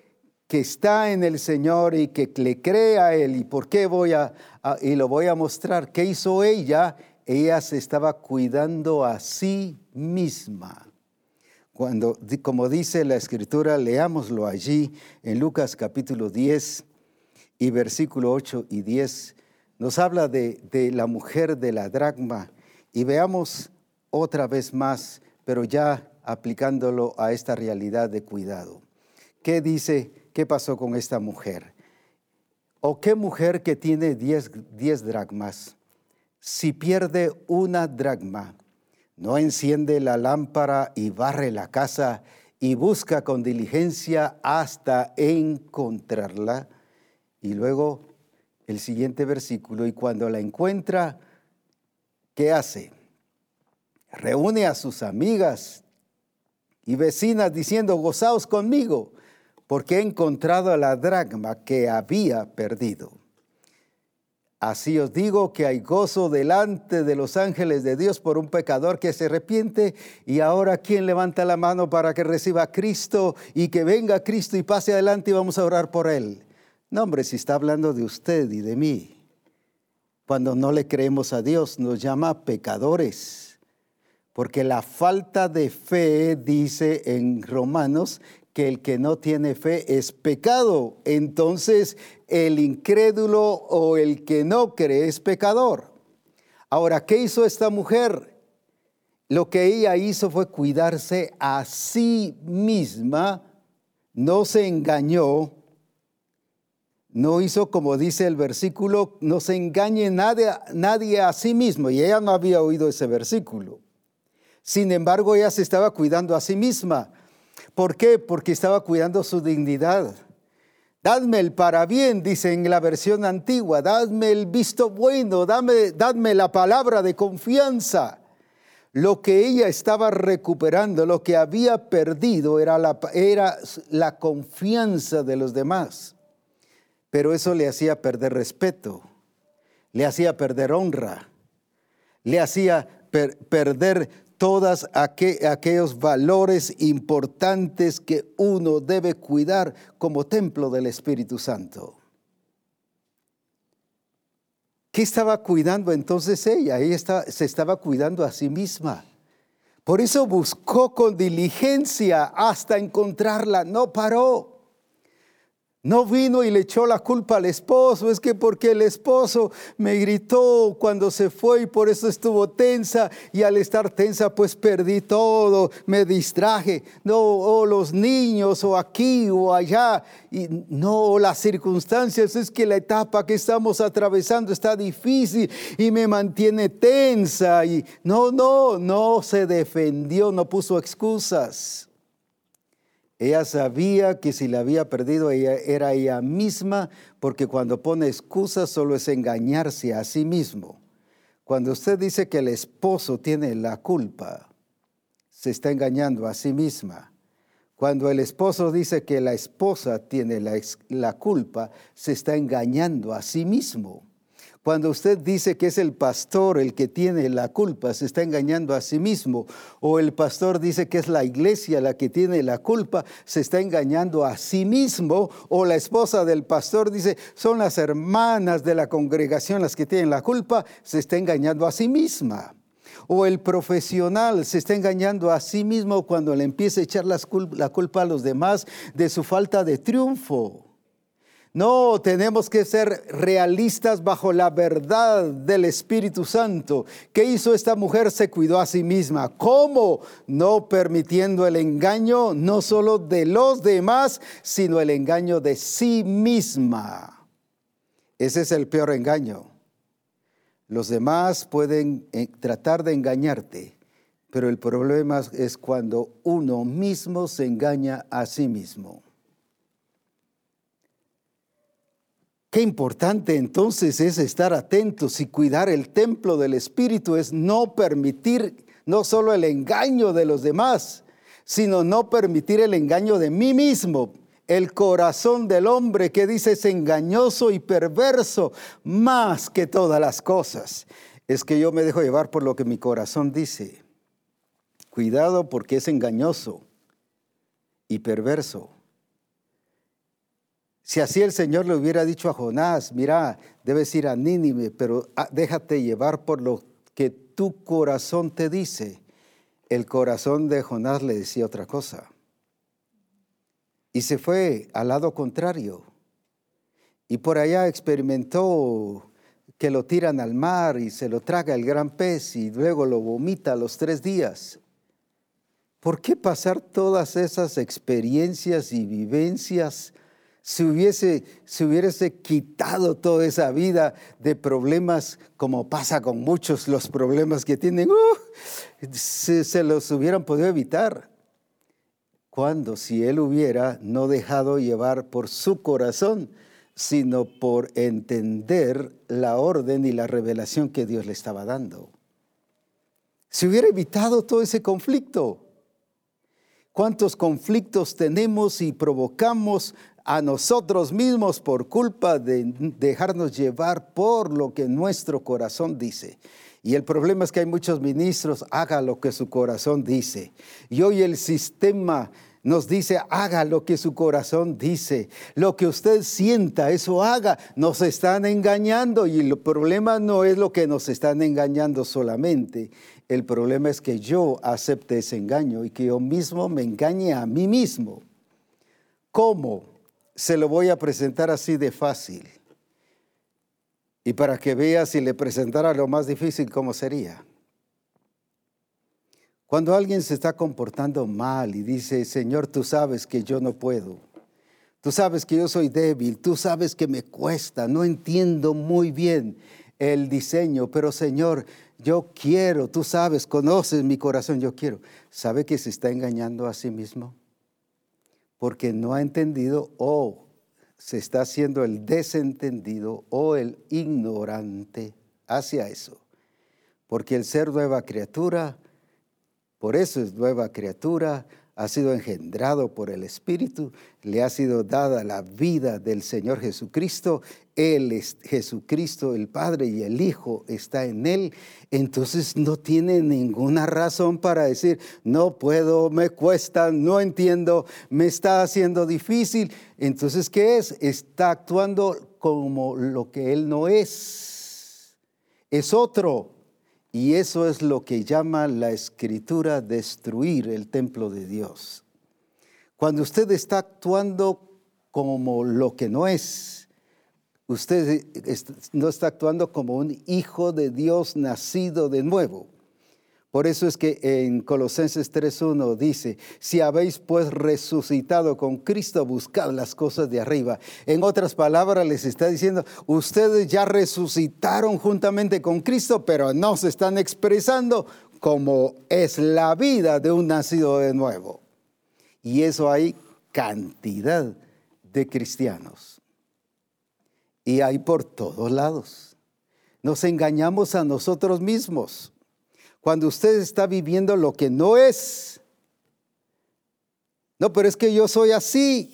que está en el Señor y que le cree a Él. ¿Y por qué voy a, y lo voy a mostrar? ¿Qué hizo ella? Ella se estaba cuidando a sí misma. Cuando, como dice la escritura, leámoslo allí en Lucas capítulo 10 y versículo 8 y 10, nos habla de, de la mujer de la dracma y veamos otra vez más, pero ya aplicándolo a esta realidad de cuidado. ¿Qué dice qué pasó con esta mujer. ¿O qué mujer que tiene 10 dracmas, si pierde una dracma, no enciende la lámpara y barre la casa y busca con diligencia hasta encontrarla? Y luego el siguiente versículo, y cuando la encuentra, ¿qué hace? Reúne a sus amigas y vecinas diciendo, gozaos conmigo porque he encontrado la dragma que había perdido. Así os digo que hay gozo delante de los ángeles de Dios por un pecador que se arrepiente y ahora ¿quién levanta la mano para que reciba a Cristo y que venga Cristo y pase adelante y vamos a orar por él. No, hombre, si está hablando de usted y de mí. Cuando no le creemos a Dios nos llama pecadores. Porque la falta de fe, dice en Romanos, que el que no tiene fe es pecado. Entonces el incrédulo o el que no cree es pecador. Ahora, ¿qué hizo esta mujer? Lo que ella hizo fue cuidarse a sí misma, no se engañó, no hizo como dice el versículo, no se engañe nadie, nadie a sí mismo. Y ella no había oído ese versículo. Sin embargo, ella se estaba cuidando a sí misma. ¿Por qué? Porque estaba cuidando su dignidad. Dadme el para bien, dice en la versión antigua, dadme el visto bueno, dame, dadme la palabra de confianza. Lo que ella estaba recuperando, lo que había perdido era la, era la confianza de los demás. Pero eso le hacía perder respeto, le hacía perder honra, le hacía perder todos aquellos valores importantes que uno debe cuidar como templo del Espíritu Santo. ¿Qué estaba cuidando entonces ella? Ella se estaba cuidando a sí misma. Por eso buscó con diligencia hasta encontrarla, no paró. No vino y le echó la culpa al esposo, es que porque el esposo me gritó cuando se fue y por eso estuvo tensa y al estar tensa pues perdí todo, me distraje. No, o los niños o aquí o allá. Y no, las circunstancias es que la etapa que estamos atravesando está difícil y me mantiene tensa. Y no, no, no se defendió, no puso excusas. Ella sabía que si la había perdido ella, era ella misma, porque cuando pone excusas solo es engañarse a sí mismo. Cuando usted dice que el esposo tiene la culpa, se está engañando a sí misma. Cuando el esposo dice que la esposa tiene la, la culpa, se está engañando a sí mismo. Cuando usted dice que es el pastor el que tiene la culpa, se está engañando a sí mismo. O el pastor dice que es la iglesia la que tiene la culpa, se está engañando a sí mismo. O la esposa del pastor dice, son las hermanas de la congregación las que tienen la culpa, se está engañando a sí misma. O el profesional se está engañando a sí mismo cuando le empieza a echar la culpa a los demás de su falta de triunfo. No, tenemos que ser realistas bajo la verdad del Espíritu Santo. ¿Qué hizo esta mujer? Se cuidó a sí misma. ¿Cómo? No permitiendo el engaño no solo de los demás, sino el engaño de sí misma. Ese es el peor engaño. Los demás pueden eh, tratar de engañarte, pero el problema es cuando uno mismo se engaña a sí mismo. Qué importante entonces es estar atentos y cuidar el templo del Espíritu, es no permitir no solo el engaño de los demás, sino no permitir el engaño de mí mismo. El corazón del hombre que dice es engañoso y perverso más que todas las cosas. Es que yo me dejo llevar por lo que mi corazón dice. Cuidado porque es engañoso y perverso. Si así el Señor le hubiera dicho a Jonás, mira, debes ir a Nínive, pero ah, déjate llevar por lo que tu corazón te dice. El corazón de Jonás le decía otra cosa. Y se fue al lado contrario. Y por allá experimentó que lo tiran al mar y se lo traga el gran pez y luego lo vomita a los tres días. ¿Por qué pasar todas esas experiencias y vivencias si hubiese, si hubiese quitado toda esa vida de problemas, como pasa con muchos los problemas que tienen, uh, se, se los hubieran podido evitar. Cuando si él hubiera no dejado llevar por su corazón, sino por entender la orden y la revelación que Dios le estaba dando. Si hubiera evitado todo ese conflicto. ¿Cuántos conflictos tenemos y provocamos a nosotros mismos por culpa de dejarnos llevar por lo que nuestro corazón dice. Y el problema es que hay muchos ministros, haga lo que su corazón dice. Y hoy el sistema nos dice, haga lo que su corazón dice. Lo que usted sienta, eso haga. Nos están engañando y el problema no es lo que nos están engañando solamente. El problema es que yo acepte ese engaño y que yo mismo me engañe a mí mismo. ¿Cómo? Se lo voy a presentar así de fácil. Y para que vea si le presentara lo más difícil, ¿cómo sería? Cuando alguien se está comportando mal y dice, Señor, tú sabes que yo no puedo, Tú sabes que yo soy débil, tú sabes que me cuesta, no entiendo muy bien el diseño, pero Señor, yo quiero, tú sabes, conoces mi corazón, yo quiero. ¿Sabe que se está engañando a sí mismo? Porque no ha entendido o se está haciendo el desentendido o el ignorante hacia eso. Porque el ser nueva criatura, por eso es nueva criatura, ha sido engendrado por el Espíritu, le ha sido dada la vida del Señor Jesucristo, Él es Jesucristo, el Padre y el Hijo está en Él, entonces no tiene ninguna razón para decir, no puedo, me cuesta, no entiendo, me está haciendo difícil. Entonces, ¿qué es? Está actuando como lo que Él no es. Es otro. Y eso es lo que llama la escritura destruir el templo de Dios. Cuando usted está actuando como lo que no es, usted no está actuando como un hijo de Dios nacido de nuevo. Por eso es que en Colosenses 3.1 dice, si habéis pues resucitado con Cristo, buscad las cosas de arriba. En otras palabras les está diciendo, ustedes ya resucitaron juntamente con Cristo, pero no se están expresando como es la vida de un nacido de nuevo. Y eso hay cantidad de cristianos. Y hay por todos lados. Nos engañamos a nosotros mismos cuando usted está viviendo lo que no es. No, pero es que yo soy así.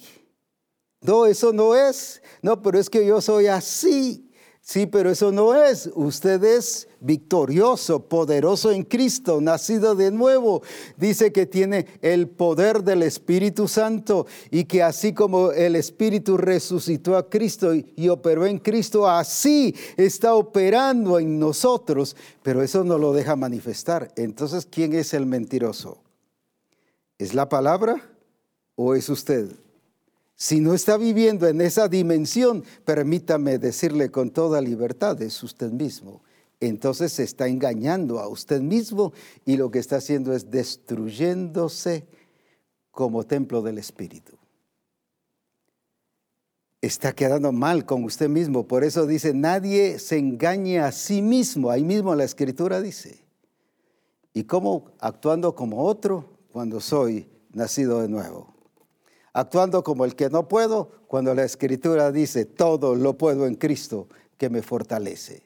No, eso no es. No, pero es que yo soy así. Sí, pero eso no es. Usted es victorioso, poderoso en Cristo, nacido de nuevo. Dice que tiene el poder del Espíritu Santo y que así como el Espíritu resucitó a Cristo y, operó en Cristo, así está operando en nosotros. Pero eso no lo deja manifestar. Entonces, ¿quién es el mentiroso? ¿Es la palabra o es usted? Si no está viviendo en esa dimensión, permítame decirle con toda libertad, es usted mismo. Entonces se está engañando a usted mismo y lo que está haciendo es destruyéndose como templo del Espíritu. Está quedando mal con usted mismo. Por eso dice, nadie se engañe a sí mismo. Ahí mismo la escritura dice. ¿Y cómo actuando como otro cuando soy nacido de nuevo? Actuando como el que no puedo, cuando la escritura dice, todo lo puedo en Cristo que me fortalece.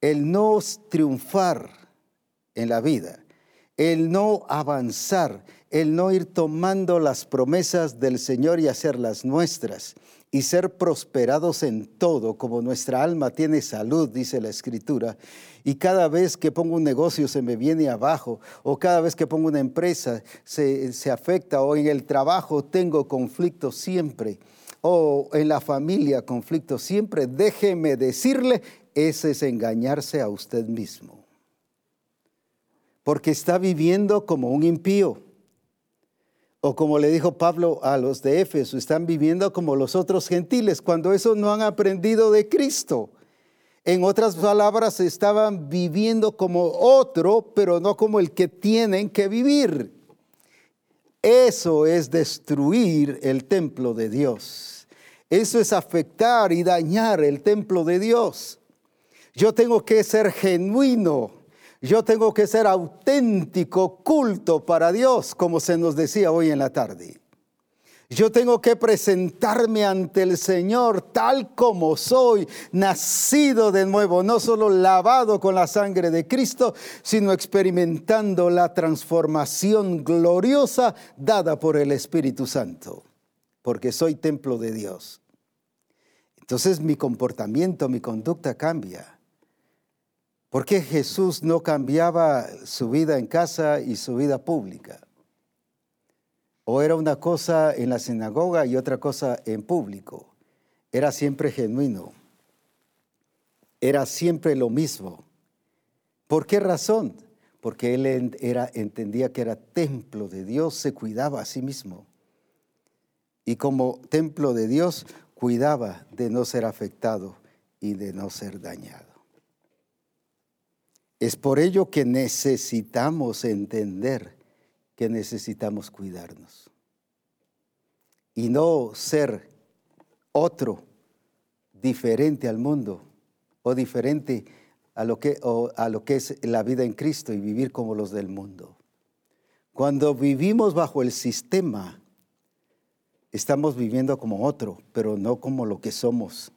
El no triunfar en la vida, el no avanzar, el no ir tomando las promesas del Señor y hacerlas nuestras, y ser prosperados en todo, como nuestra alma tiene salud, dice la Escritura. Y cada vez que pongo un negocio se me viene abajo, o cada vez que pongo una empresa se, se afecta, o en el trabajo tengo conflicto siempre, o en la familia conflicto siempre, déjeme decirle, ese es engañarse a usted mismo. Porque está viviendo como un impío o como le dijo Pablo a los de Éfeso, están viviendo como los otros gentiles, cuando eso no han aprendido de Cristo. En otras palabras, estaban viviendo como otro, pero no como el que tienen que vivir. Eso es destruir el templo de Dios. Eso es afectar y dañar el templo de Dios. Yo tengo que ser genuino yo tengo que ser auténtico, culto para Dios, como se nos decía hoy en la tarde. Yo tengo que presentarme ante el Señor tal como soy, nacido de nuevo, no solo lavado con la sangre de Cristo, sino experimentando la transformación gloriosa dada por el Espíritu Santo, porque soy templo de Dios. Entonces mi comportamiento, mi conducta cambia. ¿Por qué Jesús no cambiaba su vida en casa y su vida pública? ¿O era una cosa en la sinagoga y otra cosa en público? Era siempre genuino. Era siempre lo mismo. ¿Por qué razón? Porque él era, entendía que era templo de Dios, se cuidaba a sí mismo. Y como templo de Dios, cuidaba de no ser afectado y de no ser dañado. Es por ello que necesitamos entender que necesitamos cuidarnos y no ser otro, diferente al mundo o diferente a lo que, a lo que es la vida en Cristo y vivir como los del mundo. Cuando vivimos bajo el sistema, estamos viviendo como otro, pero no como lo que somos.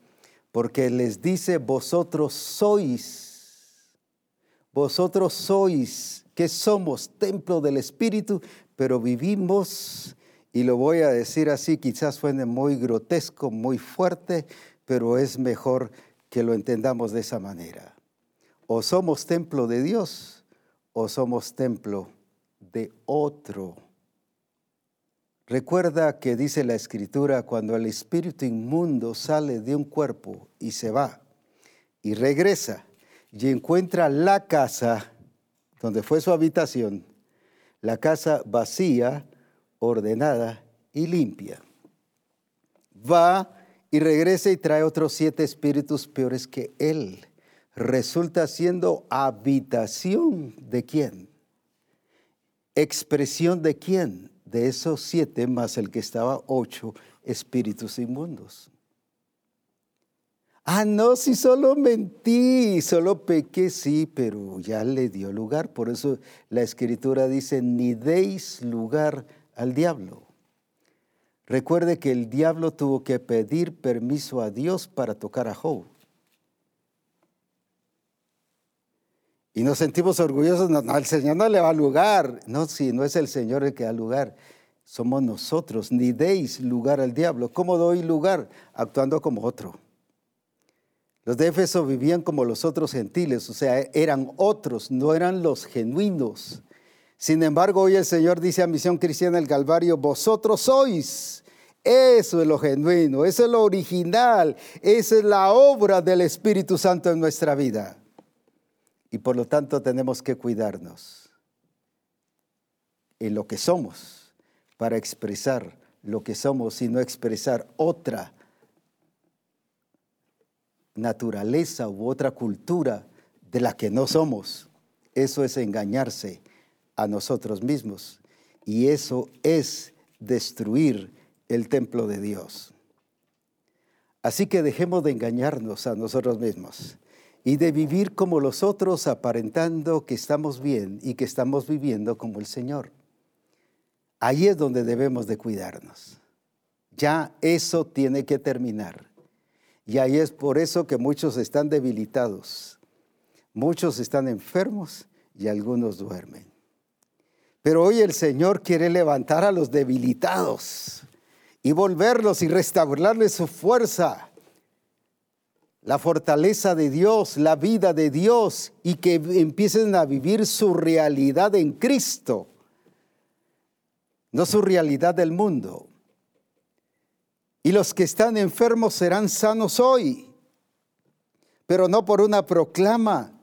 Porque les dice, vosotros sois, vosotros sois, que somos templo del Espíritu, pero vivimos, y lo voy a decir así, quizás suene muy grotesco, muy fuerte, pero es mejor que lo entendamos de esa manera. O somos templo de Dios o somos templo de otro. Recuerda que dice la escritura, cuando el espíritu inmundo sale de un cuerpo y se va y regresa y encuentra la casa donde fue su habitación, la casa vacía, ordenada y limpia. Va y regresa y trae otros siete espíritus peores que él. Resulta siendo habitación de quién? Expresión de quién? De esos siete más el que estaba ocho espíritus inmundos. Ah, no, si solo mentí, solo pequé, sí, pero ya le dio lugar. Por eso la escritura dice, ni deis lugar al diablo. Recuerde que el diablo tuvo que pedir permiso a Dios para tocar a Job. Y nos sentimos orgullosos, no, el Señor no le va lugar. No, si no es el Señor el que da lugar, somos nosotros. Ni deis lugar al diablo. ¿Cómo doy lugar? Actuando como otro. Los de Éfeso vivían como los otros gentiles, o sea, eran otros, no eran los genuinos. Sin embargo, hoy el Señor dice a Misión Cristiana del Calvario, vosotros sois. Eso es lo genuino, eso es lo original, esa es la obra del Espíritu Santo en nuestra vida. Y por lo tanto tenemos que cuidarnos en lo que somos para expresar lo que somos y no expresar otra naturaleza u otra cultura de la que no somos. Eso es engañarse a nosotros mismos. Y eso es destruir el templo de Dios. Así que dejemos de engañarnos a nosotros mismos y de vivir como los otros aparentando que estamos bien y que estamos viviendo como el Señor. Ahí es donde debemos de cuidarnos. Ya eso tiene que terminar. Y ahí es por eso que muchos están debilitados, muchos están enfermos y algunos duermen. Pero hoy el Señor quiere levantar a los debilitados y volverlos y restaurarles su fuerza, la fortaleza de Dios, la vida de Dios y que empiecen a vivir su realidad en Cristo, no su realidad del mundo. Y los que están enfermos serán sanos hoy, pero no por una proclama,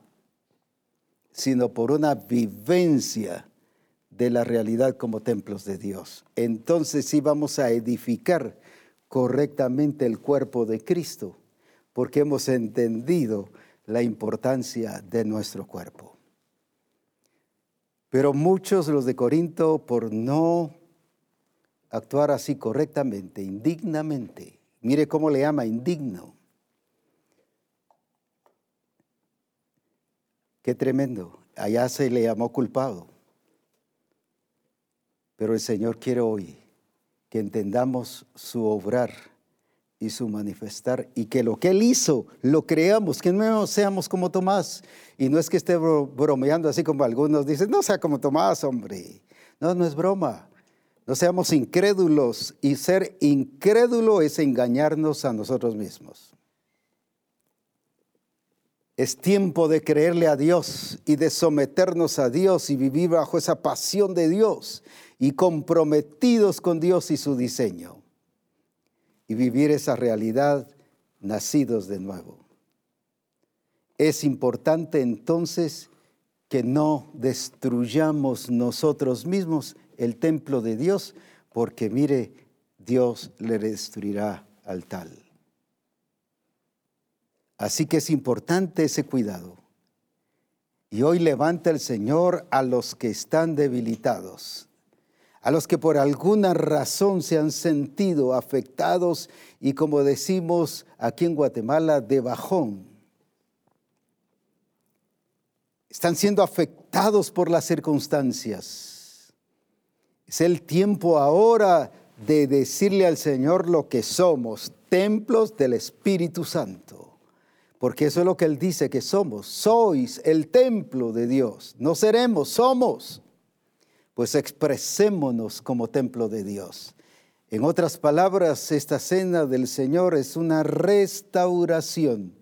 sino por una vivencia de la realidad como templos de Dios. Entonces sí vamos a edificar correctamente el cuerpo de Cristo, porque hemos entendido la importancia de nuestro cuerpo. Pero muchos los de Corinto, por no actuar así correctamente, indignamente, mire cómo le llama indigno. Qué tremendo. Allá se le llamó culpado. Pero el Señor quiere hoy que entendamos su obrar y su manifestar y que lo que Él hizo lo creamos, que no seamos como Tomás. Y no es que esté bromeando así como algunos dicen, no sea como Tomás, hombre. No, no es broma. No seamos incrédulos y ser incrédulo es engañarnos a nosotros mismos. Es tiempo de creerle a Dios y de someternos a Dios y vivir bajo esa pasión de Dios y comprometidos con Dios y su diseño y vivir esa realidad nacidos de nuevo. Es importante entonces que no destruyamos nosotros mismos el templo de Dios, porque mire, Dios le destruirá al tal. Así que es importante ese cuidado. Y hoy levanta el Señor a los que están debilitados a los que por alguna razón se han sentido afectados y como decimos aquí en Guatemala, de bajón. Están siendo afectados por las circunstancias. Es el tiempo ahora de decirle al Señor lo que somos, templos del Espíritu Santo. Porque eso es lo que Él dice que somos. Sois el templo de Dios. No seremos, somos. Pues expresémonos como templo de Dios. En otras palabras, esta cena del Señor es una restauración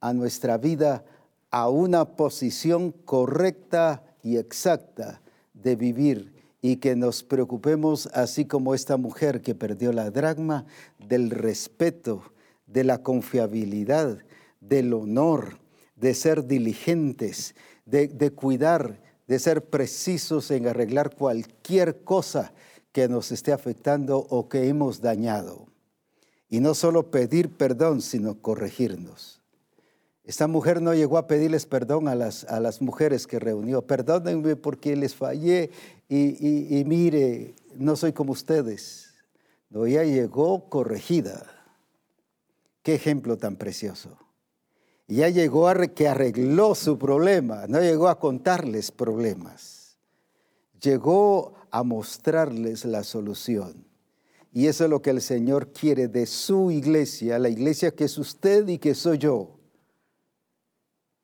a nuestra vida a una posición correcta y exacta de vivir y que nos preocupemos, así como esta mujer que perdió la dragma, del respeto, de la confiabilidad, del honor, de ser diligentes, de, de cuidar, de ser precisos en arreglar cualquier cosa que nos esté afectando o que hemos dañado. Y no solo pedir perdón, sino corregirnos. Esta mujer no llegó a pedirles perdón a las, a las mujeres que reunió. Perdónenme porque les fallé y, mire, no soy como ustedes. No, ella llegó corregida. Qué ejemplo tan precioso. Ya llegó a que arregló su problema, no llegó a contarles problemas. Llegó a mostrarles la solución. Y eso es lo que el Señor quiere de su iglesia, la iglesia que es usted y que soy yo.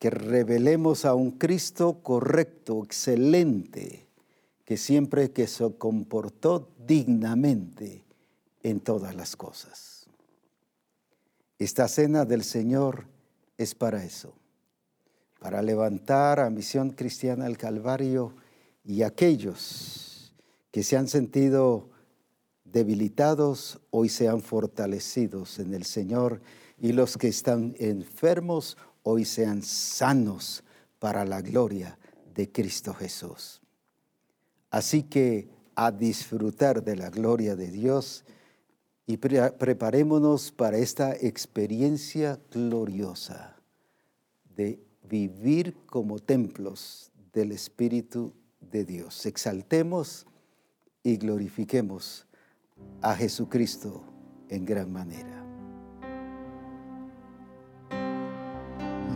Que revelemos a un Cristo correcto, excelente, que siempre que se comportó dignamente en todas las cosas. Esta cena del Señor es para eso, para levantar a Misión Cristiana al Calvario y aquellos que se han sentido debilitados, hoy sean fortalecidos en el Señor y los que están enfermos, hoy sean sanos para la gloria de Cristo Jesús. Así que a disfrutar de la gloria de Dios y preparémonos para esta experiencia gloriosa de vivir como templos del Espíritu de Dios. Exaltemos y glorifiquemos a Jesucristo en gran manera.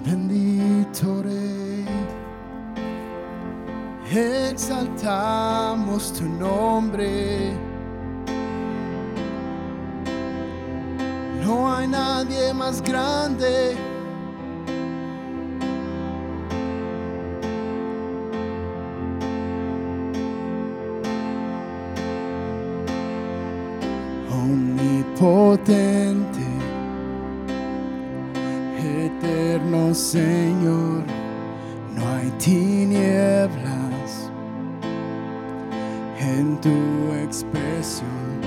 Bendito Rey, exaltamos tu nombre. No hay nadie más grande. Potente, Señor, no hay tinieblas en tu expresión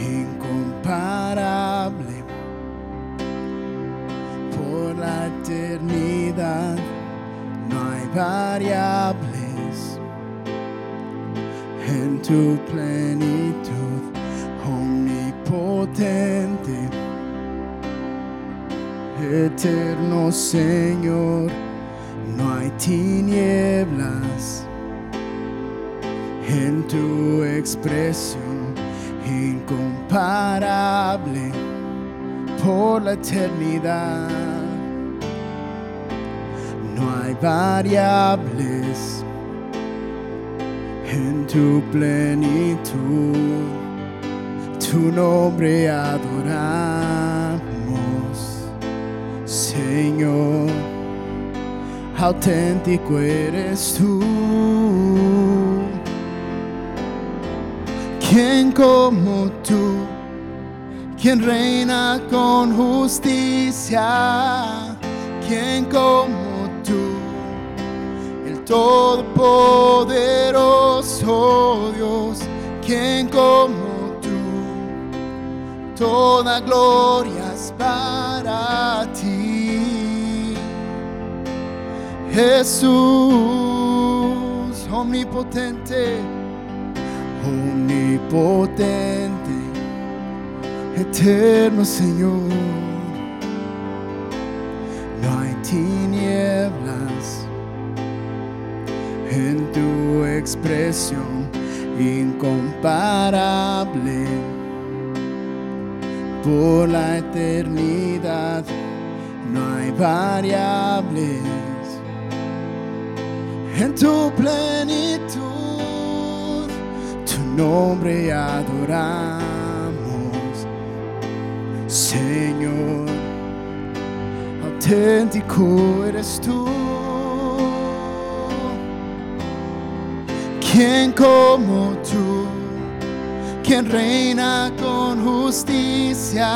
incomparable. Por la eternidad, no hay variables en tu plenitud potente, eterno Señor, no hay tinieblas en tu expresión incomparable por la eternidad. No hay variables en tu plenitud tu nombre adoramos, Señor. Auténtico eres tú. ¿Quién como tú? ¿Quién reina con justicia? ¿Quién como tú? El Todopoderoso Dios. ¿Quién como toda gloria es para ti. Jesús, omnipotente, omnipotente, eterno Señor. No hay tinieblas en tu expresión incomparable por la eternidad. No hay variables en tu plenitud. Tu nombre adoramos, Señor. Auténtico eres tú. ¿Quién como tú? quien reina con justicia,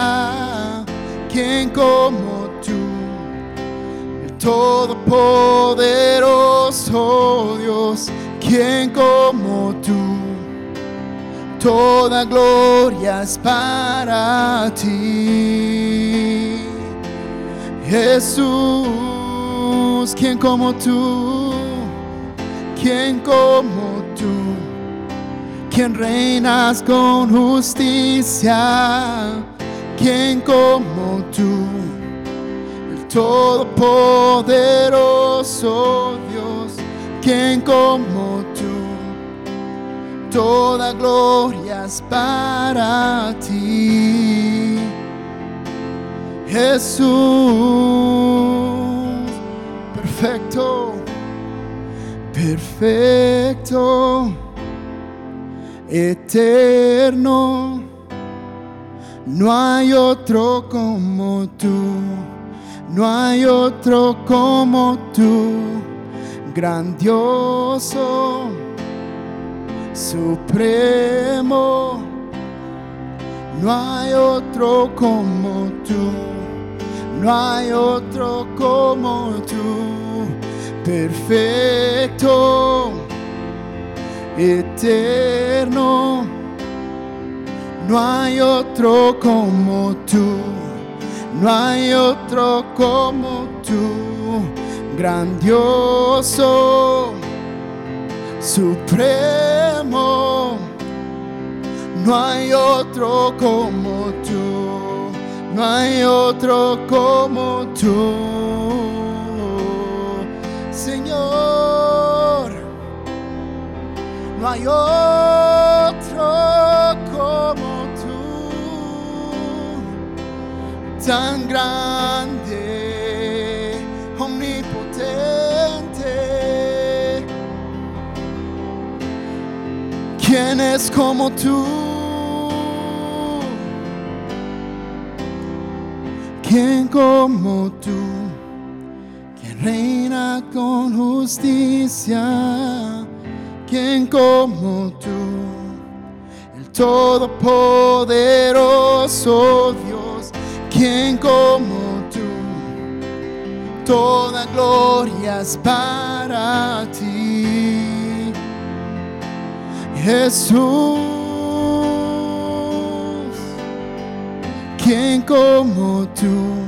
quien como tú, todopoderoso Dios, quien como tú, toda gloria es para ti. Jesús, quien como tú, quien como tú quien reinas con justicia, quien como tú, todopoderoso Dios, quien como tú, toda gloria es para ti, Jesús, perfecto, perfecto eterno. No hay otro como tú, no hay otro como tú, grandioso, supremo. No hay otro como tú, no hay otro como tú, perfecto eterno. No hay otro como tú, no hay otro como tú, grandioso, supremo. No hay otro como tú, no hay otro como tú, Señor no hay otro tan grande, omnipotente. ¿Quién es como tú? ¿Quién como tú? ¿Quién reina con justicia? ¿Quién como tú? El todopoderoso Dios, ¿quién como tú? Toda gloria es para ti, Jesús. ¿Quién como tú?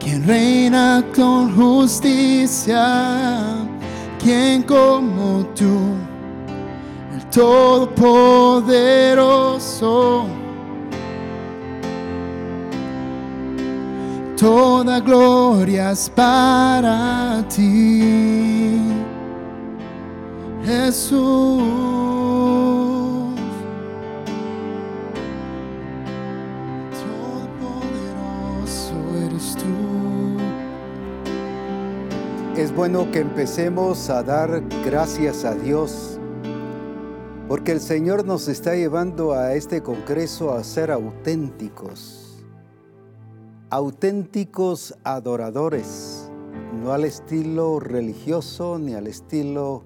¿Quién reina con justicia? ¿Quién como tú? El Todopoderoso. Toda gloria es para ti, Jesús. Todopoderoso eres tú. Es bueno que empecemos a dar gracias a Dios, porque el Señor nos está llevando a este congreso a ser auténticos, auténticos adoradores, no al estilo religioso ni al estilo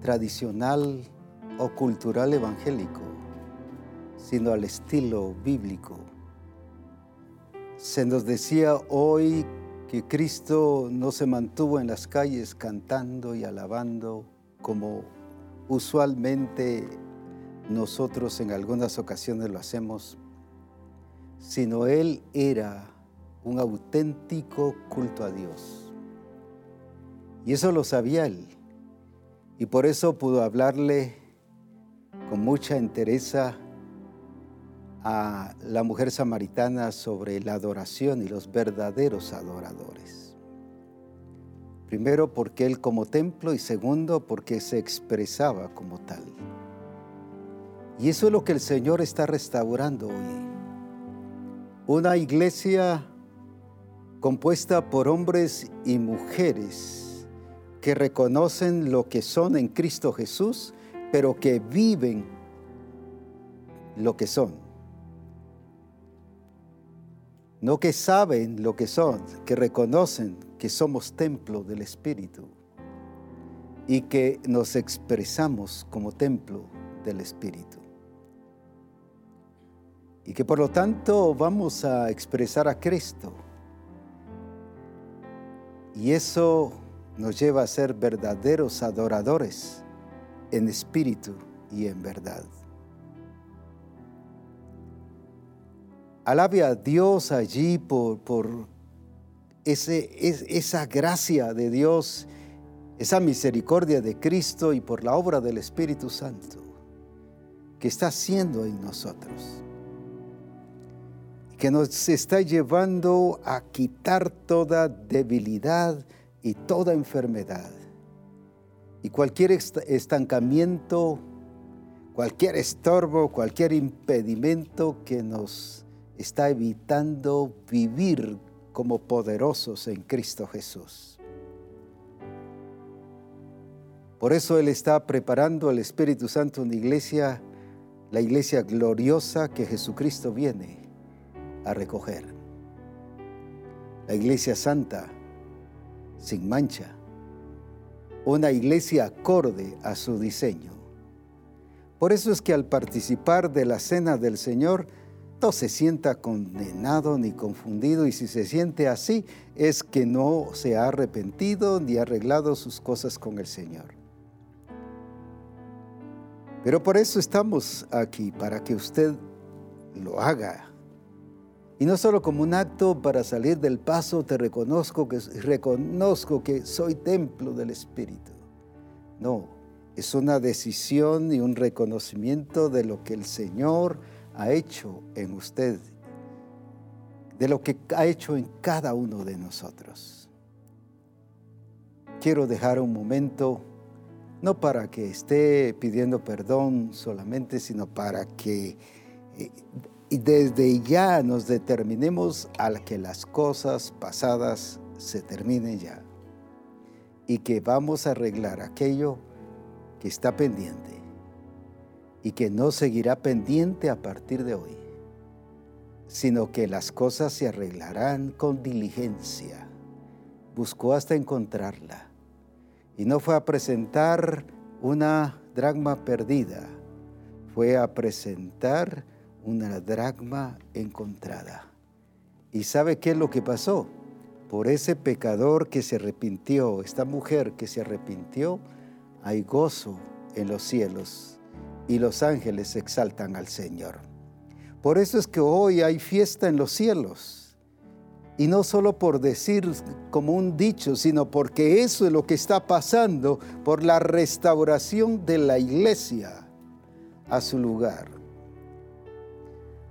tradicional o cultural evangélico, sino al estilo bíblico. Se nos decía hoy que Cristo no se mantuvo en las calles cantando y alabando como usualmente nosotros en algunas ocasiones lo hacemos, sino Él era un auténtico culto a Dios. Y eso lo sabía Él. Y por eso pudo hablarle con mucha entereza a la mujer samaritana sobre la adoración y los verdaderos adoradores. Primero porque Él como templo y segundo porque se expresaba como tal. Y eso es lo que el Señor está restaurando hoy. Una iglesia compuesta por hombres y mujeres que reconocen lo que son en Cristo Jesús, pero que viven lo que son. No que saben lo que son, que reconocen que somos templo del Espíritu y que nos expresamos como templo del Espíritu y que por lo tanto vamos a expresar a Cristo. Y eso nos lleva a ser verdaderos adoradores en espíritu y en verdad. Alabe a Dios allí por, por ese, esa gracia de Dios, esa misericordia de Cristo y por la obra del Espíritu Santo que está haciendo en nosotros que nos está llevando a quitar toda debilidad y toda enfermedad. Y cualquier estancamiento, cualquier estorbo, cualquier impedimento que nos está evitando vivir como poderosos en Cristo Jesús. Por eso Él está preparando al Espíritu Santo una iglesia, la iglesia gloriosa que Jesucristo viene a recoger. La iglesia santa, sin mancha, una iglesia acorde a su diseño. Por eso es que al participar de la cena del Señor, no se sienta condenado ni confundido y si se siente así es que no se ha arrepentido ni arreglado sus cosas con el Señor. Pero por eso estamos aquí, para que usted lo haga y no solo como un acto para salir del paso, te reconozco que, reconozco que soy templo del Espíritu. No, es una decisión y un reconocimiento de lo que el Señor ha hecho en usted, de lo que ha hecho en cada uno de nosotros. Quiero dejar un momento, no para que esté pidiendo perdón solamente, sino para que eh, y desde ya nos determinemos al que las cosas pasadas se terminen ya y que vamos a arreglar aquello que está pendiente y que no seguirá pendiente a partir de hoy, sino que las cosas se arreglarán con diligencia. Buscó hasta encontrarla y no fue a presentar una dragma perdida, fue a presentar una dracma encontrada. ¿Y sabe qué es lo que pasó? Por ese pecador que se arrepintió, esta mujer que se arrepintió, hay gozo en los cielos y los ángeles exaltan al Señor. Por eso es que hoy hay fiesta en los cielos. Y no solo por decir como un dicho, sino porque eso es lo que está pasando por la restauración de la iglesia a su lugar.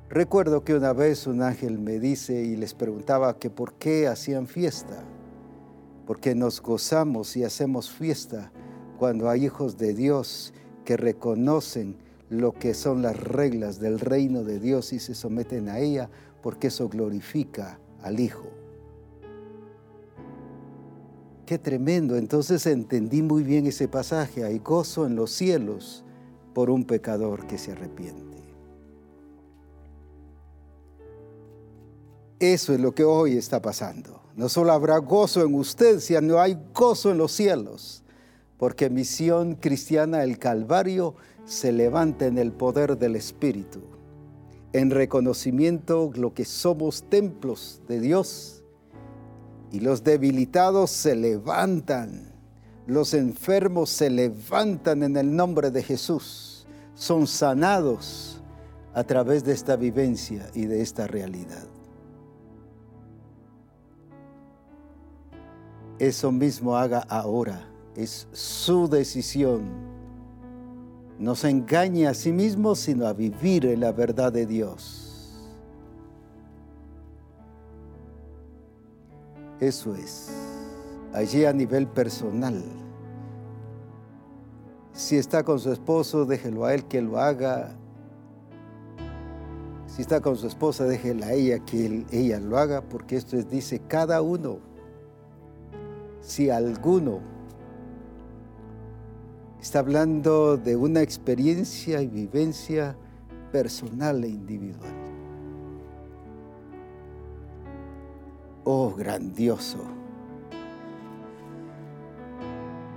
Recuerdo que una vez un ángel me dice y les preguntaba que por qué hacían fiesta, porque nos gozamos y hacemos fiesta cuando hay hijos de Dios que reconocen lo que son las reglas del reino de Dios y se someten a ella, porque eso glorifica al Hijo. Qué tremendo. Entonces entendí muy bien ese pasaje. Hay gozo en los cielos por un pecador que se arrepiente. Eso es lo que hoy está pasando. No solo habrá gozo en usted, sino hay gozo en los cielos, porque Misión Cristiana el Calvario se levanta en el poder del Espíritu, en reconocimiento lo que somos templos de Dios. Y los debilitados se levantan, los enfermos se levantan en el nombre de Jesús, son sanados a través de esta vivencia y de esta realidad. Eso mismo haga ahora. Es su decisión. No se engañe a sí mismo, sino a vivir en la verdad de Dios. Eso es. Allí a nivel personal. Si está con su esposo, déjelo a él que lo haga Si está con su esposa, déjela a ella que ella lo haga, porque esto es, dice, cada uno, si alguno está hablando de una experiencia y vivencia personal e individual. Oh, grandioso.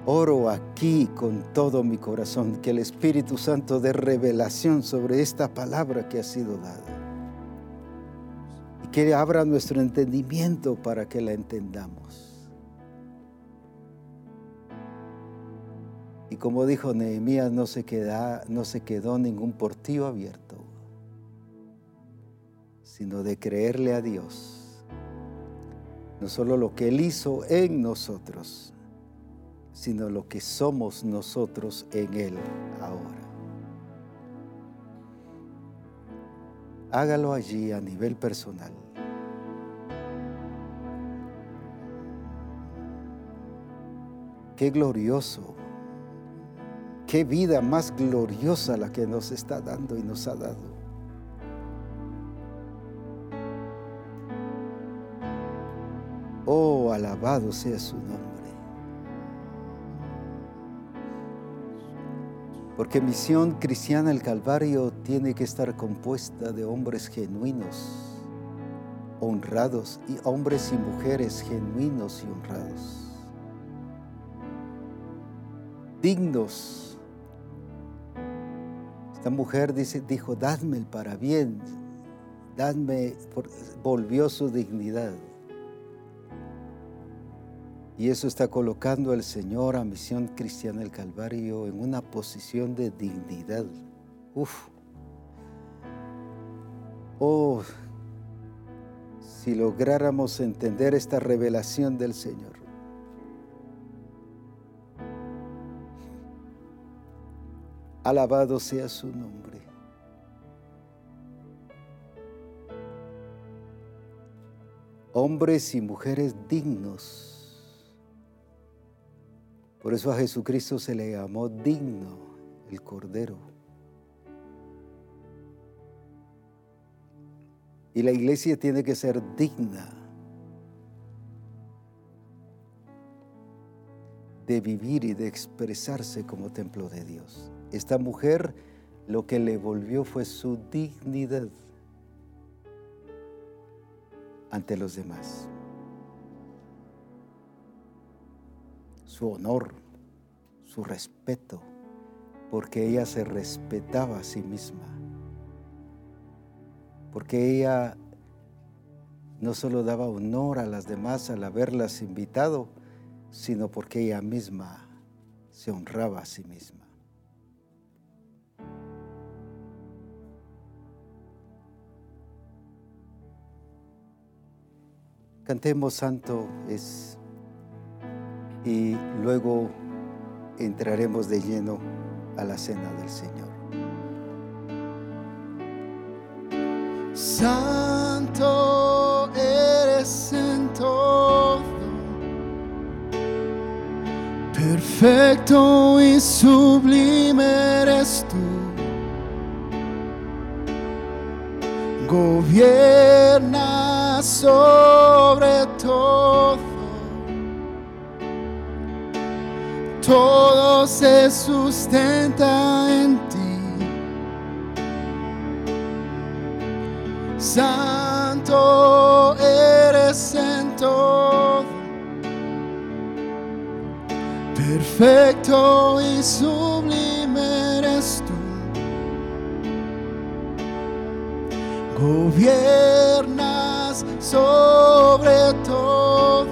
Oro aquí con todo mi corazón que el Espíritu Santo dé revelación sobre esta palabra que ha sido dada. Y que abra nuestro entendimiento para que la entendamos. Y como dijo Nehemías, no se, quedó ningún portillo abierto, sino de creerle a Dios. No solo lo que Él hizo en nosotros, sino lo que somos nosotros en Él ahora. Hágalo allí a nivel personal. Qué glorioso, qué vida más gloriosa la que nos está dando y nos ha dado. Oh, alabado sea su nombre. Porque misión cristiana el Calvario tiene que estar compuesta de hombres genuinos, honrados, y hombres y mujeres genuinos y honrados, dignos. Esta mujer dice, dijo, dadme el para bien, dadme, volvió su dignidad. Y eso está colocando al Señor a Misión Cristiana del Calvario en una posición de dignidad. Uf. Oh, si lográramos entender esta revelación del Señor. Alabado sea su nombre. Hombres y mujeres dignos. Por eso a Jesucristo se le llamó digno el Cordero. Y la iglesia tiene que ser digna de vivir y de expresarse como templo de Dios. Esta mujer lo que le volvió fue su dignidad ante los demás. Su honor, su respeto, porque ella se respetaba a sí misma. Porque ella no solo daba honor a las demás al haberlas invitado, sino porque ella misma se honraba a sí misma. Cantemos Santo es y luego entraremos de lleno a la cena del Señor. Santo eres en todo, perfecto y sublime eres tú. Gobierna sobre todo, todo se sustenta en ti. Santo eres en todo, perfecto y sublime eres tú. Sobre todo,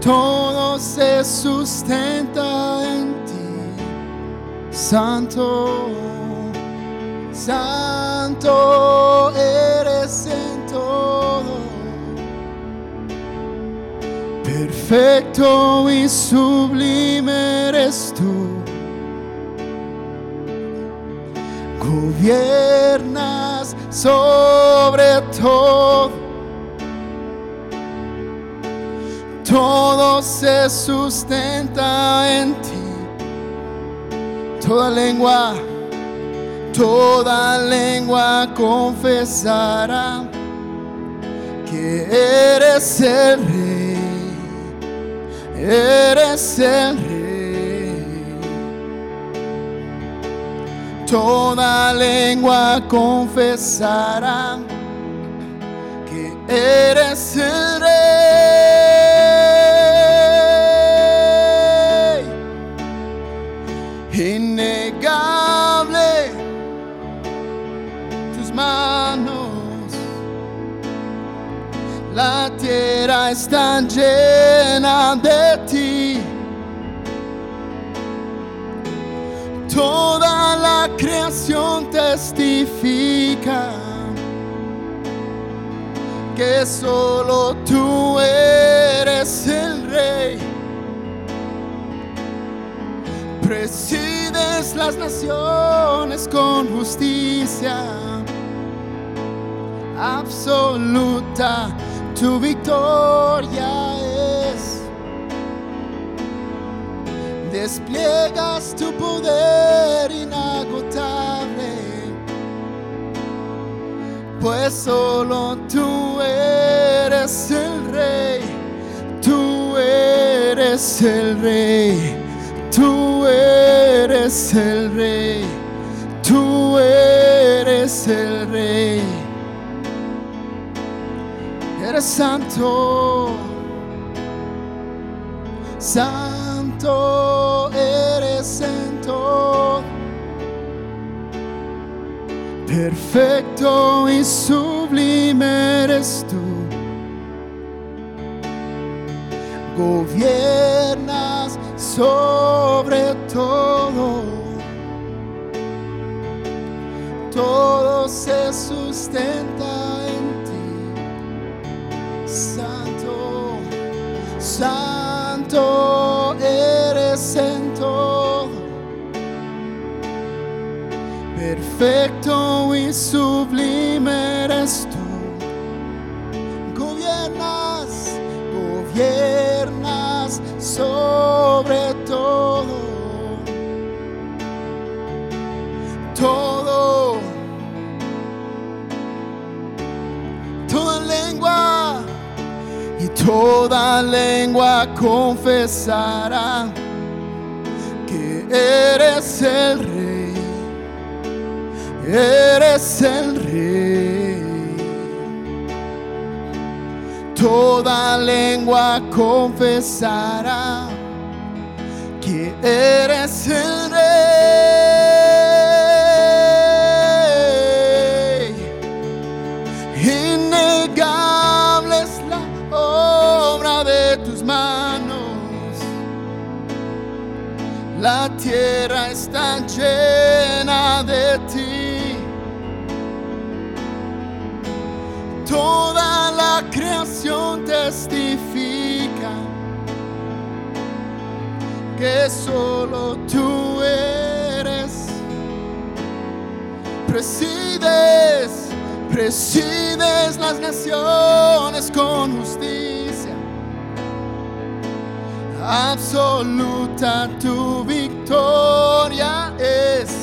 todo se sustenta en ti, Santo. Santo eres en todo, perfecto y sublime eres tú. Sobre todo, todo se sustenta en ti. Toda lengua Toda lengua confesará que eres el rey, eres el rey. Toda lengua confesará que eres el rey. Innegable tus manos. La tierra está llena de Toda la creación testifica que solo tú eres el rey. Presides las naciones con justicia absoluta, tu victoria es. Despliegas tu poder inagotable, pues solo tú eres el rey, tú eres el rey, tú eres el rey, tú eres el rey. Eres santo, santo eres en todo, perfecto y sublime eres tú. Gobiernas sobre todo, todo se sustenta en ti. Santo, santo eres en todo, perfecto y sublime eres tú. Gobiernas, gobiernas sobre todo, todo, toda lengua y toda lengua confesará eres el rey, eres el rey. Toda lengua confesará que eres el rey. La tierra está llena de ti. Toda la creación testifica que solo tú eres. Presides, presides las naciones con justicia. Absoluta tu victoria es.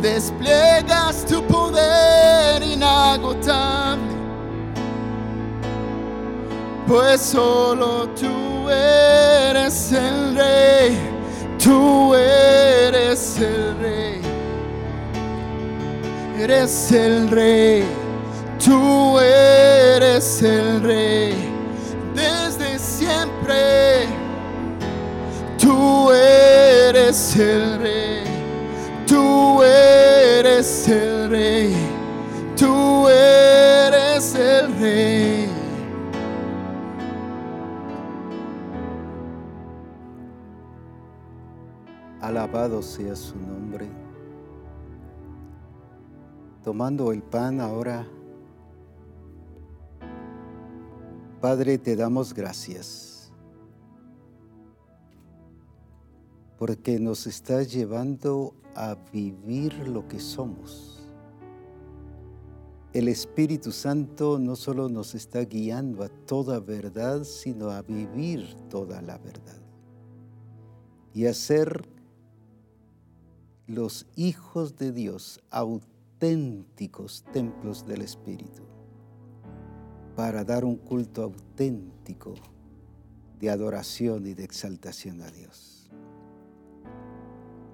Despliegas tu poder inagotable, pues solo tú eres el rey, tú eres el rey, eres el rey, tú eres el rey, siempre, tú eres el rey. Tú eres el rey, tú eres el rey. Alabado sea su nombre. Tomando el pan ahora, Padre, te damos gracias porque nos estás llevando a vivir lo que somos. El Espíritu Santo no solo nos está guiando a toda verdad, sino a vivir toda la verdad y a ser los hijos de Dios, auténticos templos del Espíritu, para dar un culto auténtico de adoración y de exaltación a Dios.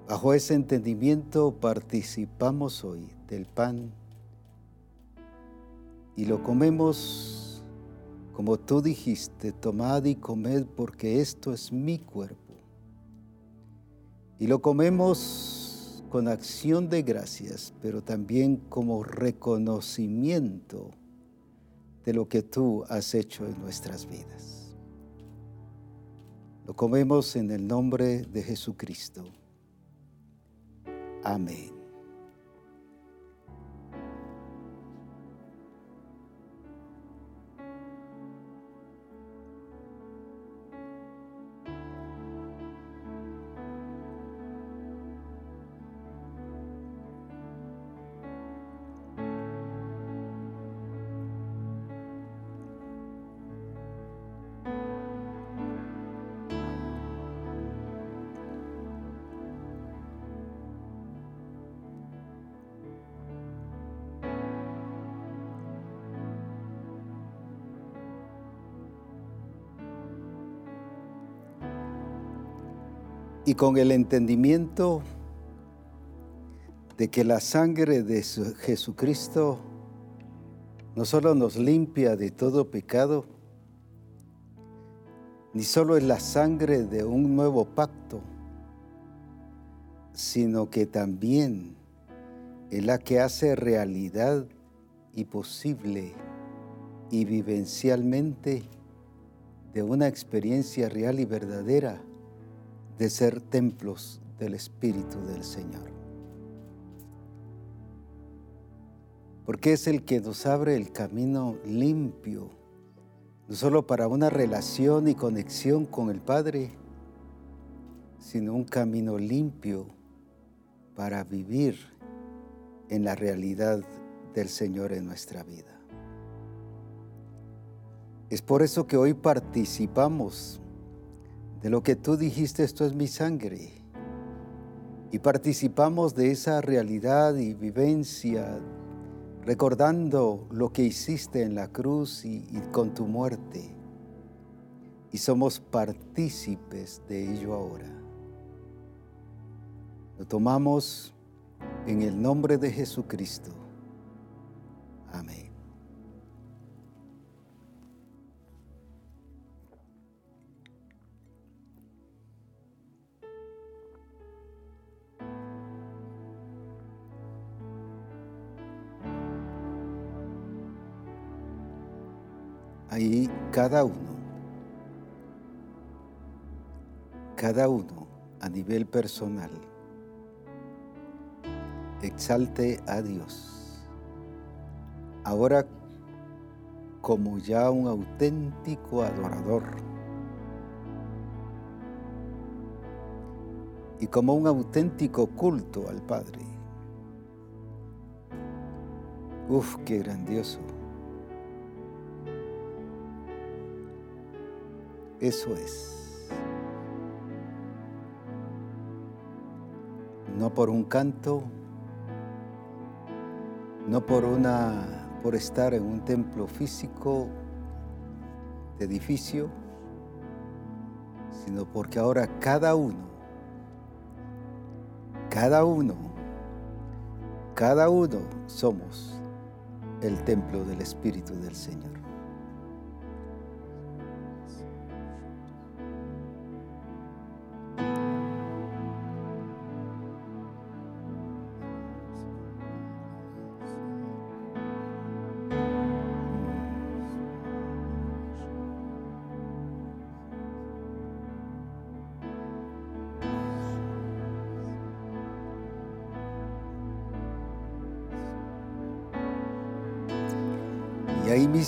Bajo ese entendimiento participamos hoy del pan y lo comemos como tú dijiste, tomad y comed porque esto es mi cuerpo. Y lo comemos con acción de gracias, pero también como reconocimiento de lo que tú has hecho en nuestras vidas. Lo comemos en el nombre de Jesucristo. Amén. Y con el entendimiento de que la sangre de Jesucristo no solo nos limpia de todo pecado, ni solo es la sangre de un nuevo pacto, sino que también es la que hace realidad y posible y vivencialmente de una experiencia real y verdadera de ser templos del Espíritu del Señor. Porque es el que nos abre el camino limpio, no solo para una relación y conexión con el Padre, sino un camino limpio para vivir en la realidad del Señor en nuestra vida. Es por eso que hoy participamos de lo que tú dijiste, esto es mi sangre. Y participamos de esa realidad y vivencia, recordando lo que hiciste en la cruz y, con tu muerte. Y somos partícipes de ello ahora. Lo tomamos en el nombre de Jesucristo. Amén. Ahí cada uno, cada uno a nivel personal, exalte a Dios. Ahora como ya un auténtico adorador y como un auténtico culto al Padre. Uf, qué grandioso. Eso es. No por un canto, no por una por estar en un templo físico de edificio, sino porque ahora cada uno, cada uno, cada uno somos el templo del Espíritu del Señor.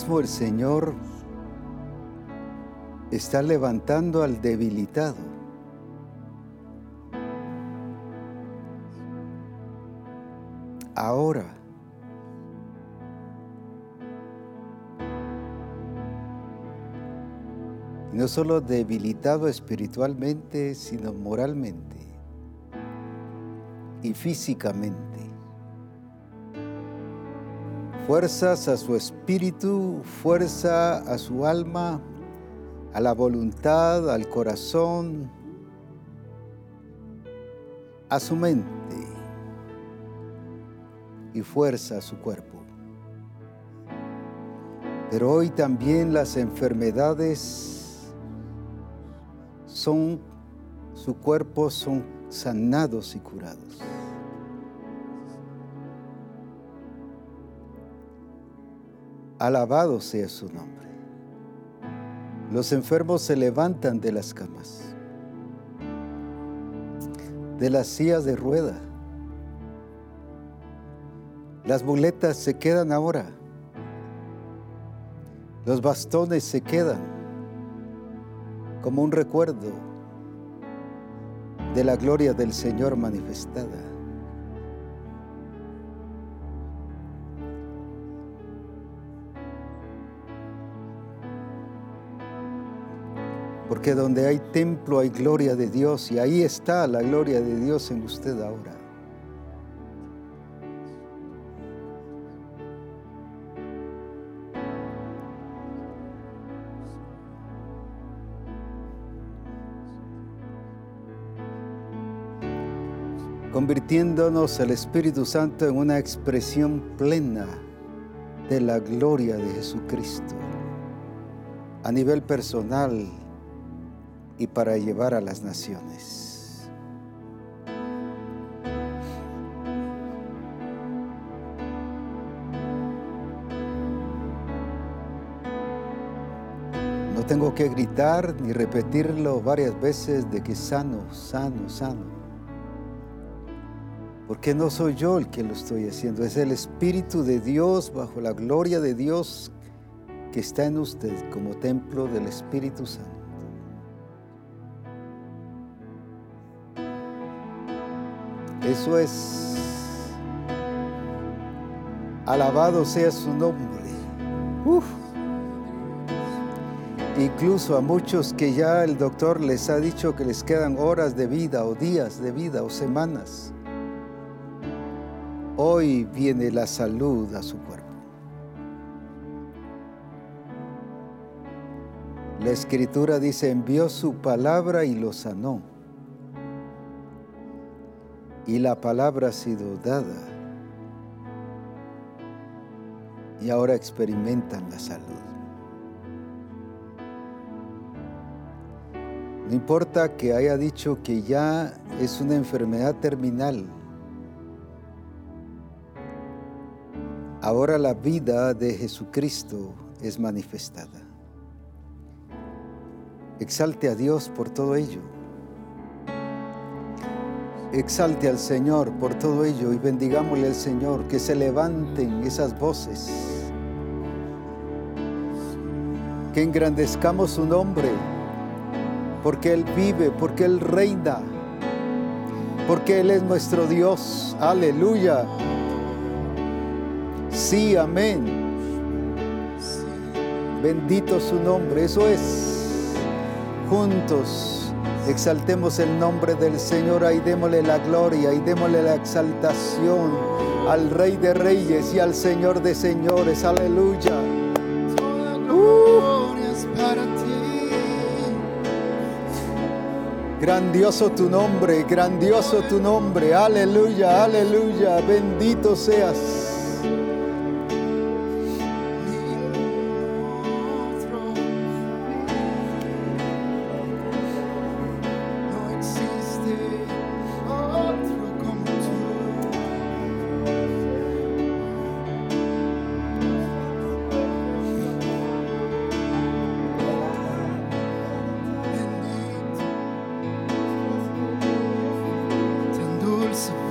El Señor está levantando al debilitado. Ahora. no solo debilitado espiritualmente, sino moralmente y físicamente. Fuerzas a su espíritu, fuerza a su alma, a la voluntad, al corazón, a su mente y fuerza a su cuerpo. Pero hoy también las enfermedades son, su cuerpo son sanados y curados. Alabado sea su nombre. Los enfermos se levantan de las camas, de las sillas de rueda. Las muletas se quedan ahora. Los bastones se quedan como un recuerdo de la gloria del Señor manifestada. Porque donde hay templo hay gloria de Dios y ahí está la gloria de Dios en usted ahora. convirtiéndonos el Espíritu Santo en una expresión plena de la gloria de Jesucristo a nivel personal y para llevar a las naciones. No tengo que gritar ni repetirlo varias veces de que sano, sano, sano. Porque no soy yo el que lo estoy haciendo, es el Espíritu de Dios bajo la gloria de Dios que está en usted como templo del Espíritu Santo. Eso es. Alabado sea su nombre. Incluso a muchos que ya el doctor les ha dicho que les quedan horas de vida o días de vida o semanas. Hoy viene la salud a su cuerpo. La escritura dice, envió su palabra y lo sanó. Y la palabra ha sido dada. Y ahora experimentan la salud. No importa que haya dicho que ya es una enfermedad terminal. Ahora la vida de Jesucristo es manifestada. Exalte a Dios por todo ello. Exalte al Señor por todo ello y bendigámosle al Señor, que se levanten esas voces, que engrandezcamos su nombre, porque Él vive, porque Él reina, porque Él es nuestro Dios. Aleluya. Sí, amén. Bendito su nombre, eso es. Juntos exaltemos el nombre del Señor y démosle la gloria y démosle la exaltación al Rey de Reyes y al Señor de Señores. Aleluya. Grandioso tu nombre, grandioso tu nombre. Aleluya, aleluya. Bendito seas. ransom.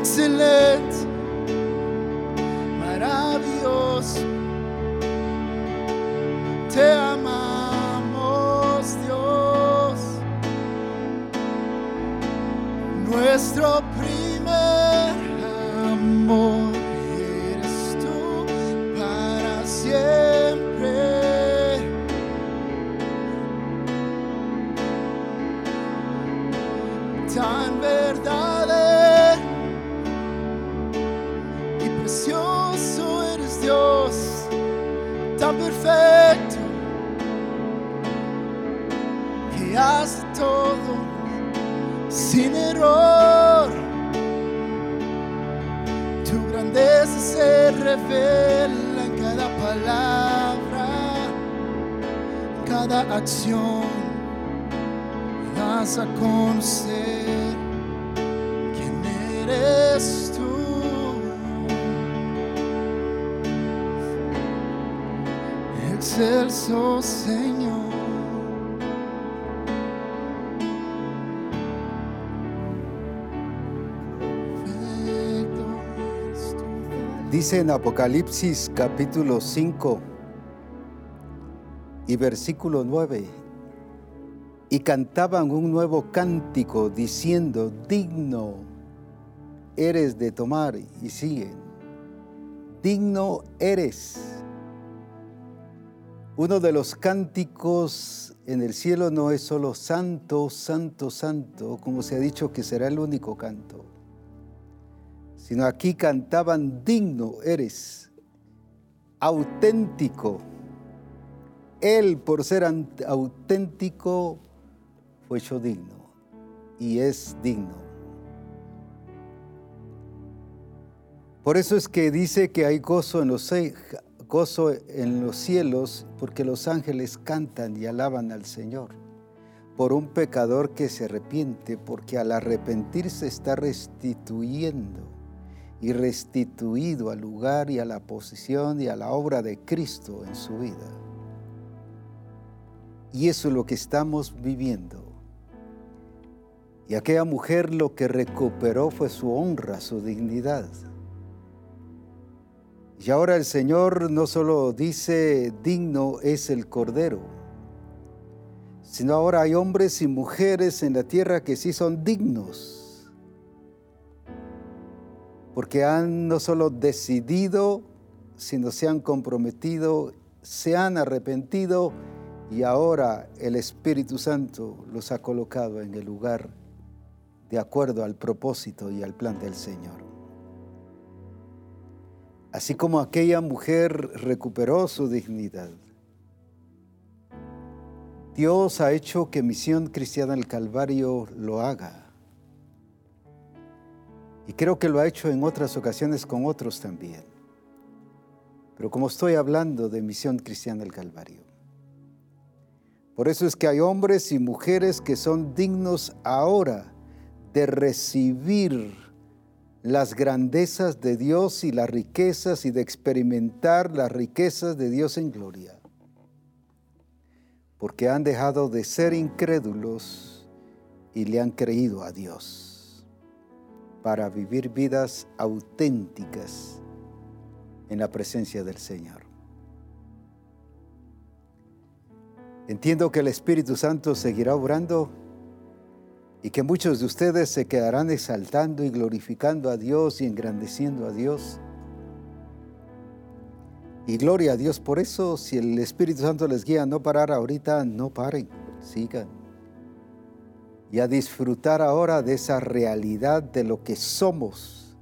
Excelente, maravilloso, En Apocalipsis capítulo 5 y versículo 9, y cantaban un nuevo cántico diciendo, digno eres de tomar, y siguen, digno eres. Uno de los cánticos en el cielo no es solo santo, santo, santo, como se ha dicho que será el único canto sino aquí cantaban digno eres, auténtico. Él por ser auténtico fue hecho digno y es digno. Por eso es que dice que hay gozo en los, ce- gozo en los cielos porque los ángeles cantan y alaban al Señor por un pecador que se arrepiente, porque al arrepentirse está restituyendo y restituido al lugar y a la posición y a la obra de Cristo en su vida. Y eso es lo que estamos viviendo. Y aquella mujer lo que recuperó fue su honra, su dignidad. Y ahora el Señor no solo dice digno es el Cordero, sino ahora hay hombres y mujeres en la tierra que sí son dignos porque han no solo decidido, sino se han comprometido, se han arrepentido y ahora el Espíritu Santo los ha colocado en el lugar de acuerdo al propósito y al plan del Señor. Así como aquella mujer recuperó su dignidad, Dios ha hecho que Misión Cristiana del Calvario lo haga. Y creo que lo ha hecho en otras ocasiones con otros también. Pero como estoy hablando de Misión Cristiana del Calvario, por eso es que hay hombres y mujeres que son dignos ahora de recibir las grandezas de Dios y las riquezas y de experimentar las riquezas de Dios en gloria. Porque han dejado de ser incrédulos y le han creído a Dios para vivir vidas auténticas en la presencia del Señor. Entiendo que el Espíritu Santo seguirá obrando y que muchos de ustedes se quedarán exaltando y glorificando a Dios y engrandeciendo a Dios. Y gloria a Dios por eso, si el Espíritu Santo les guía a no parar ahorita, no paren, sigan. Y a disfrutar ahora de esa realidad de lo que somos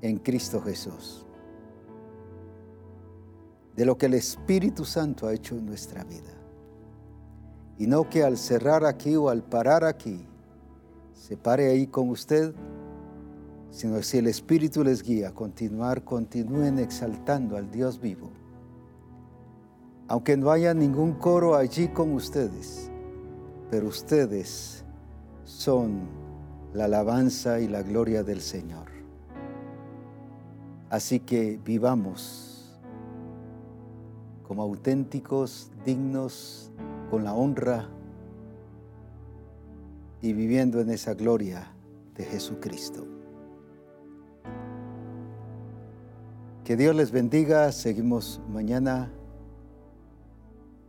en Cristo Jesús. De lo que el Espíritu Santo ha hecho en nuestra vida. Y no que al cerrar aquí o al parar aquí, se pare ahí con usted, sino si el Espíritu les guía a continuar, continúen exaltando al Dios vivo. Aunque no haya ningún coro allí con ustedes, pero ustedes son la alabanza y la gloria del Señor. Así que vivamos como auténticos, dignos, con la honra y viviendo en esa gloria de Jesucristo. Que Dios les bendiga, seguimos mañana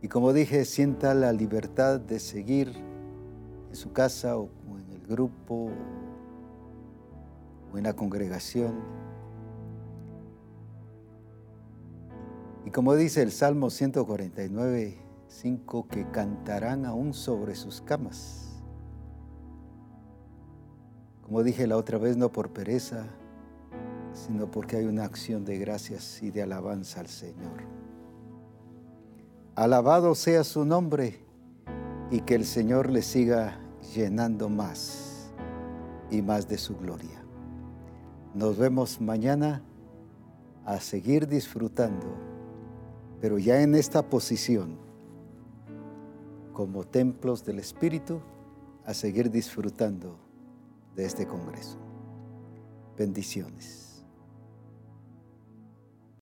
y como dije, sienta la libertad de seguir su casa o en el grupo o en la congregación. Y como dice el Salmo 149, 5, que cantarán aún sobre sus camas como dije la otra vez, no por pereza, sino porque hay una acción de gracias y de alabanza al Señor. Alabado sea su nombre y que el Señor le siga llenando más y más de su gloria. Nos vemos mañana a seguir disfrutando, pero ya en esta posición, como templos del Espíritu, a seguir disfrutando de este Congreso. Bendiciones.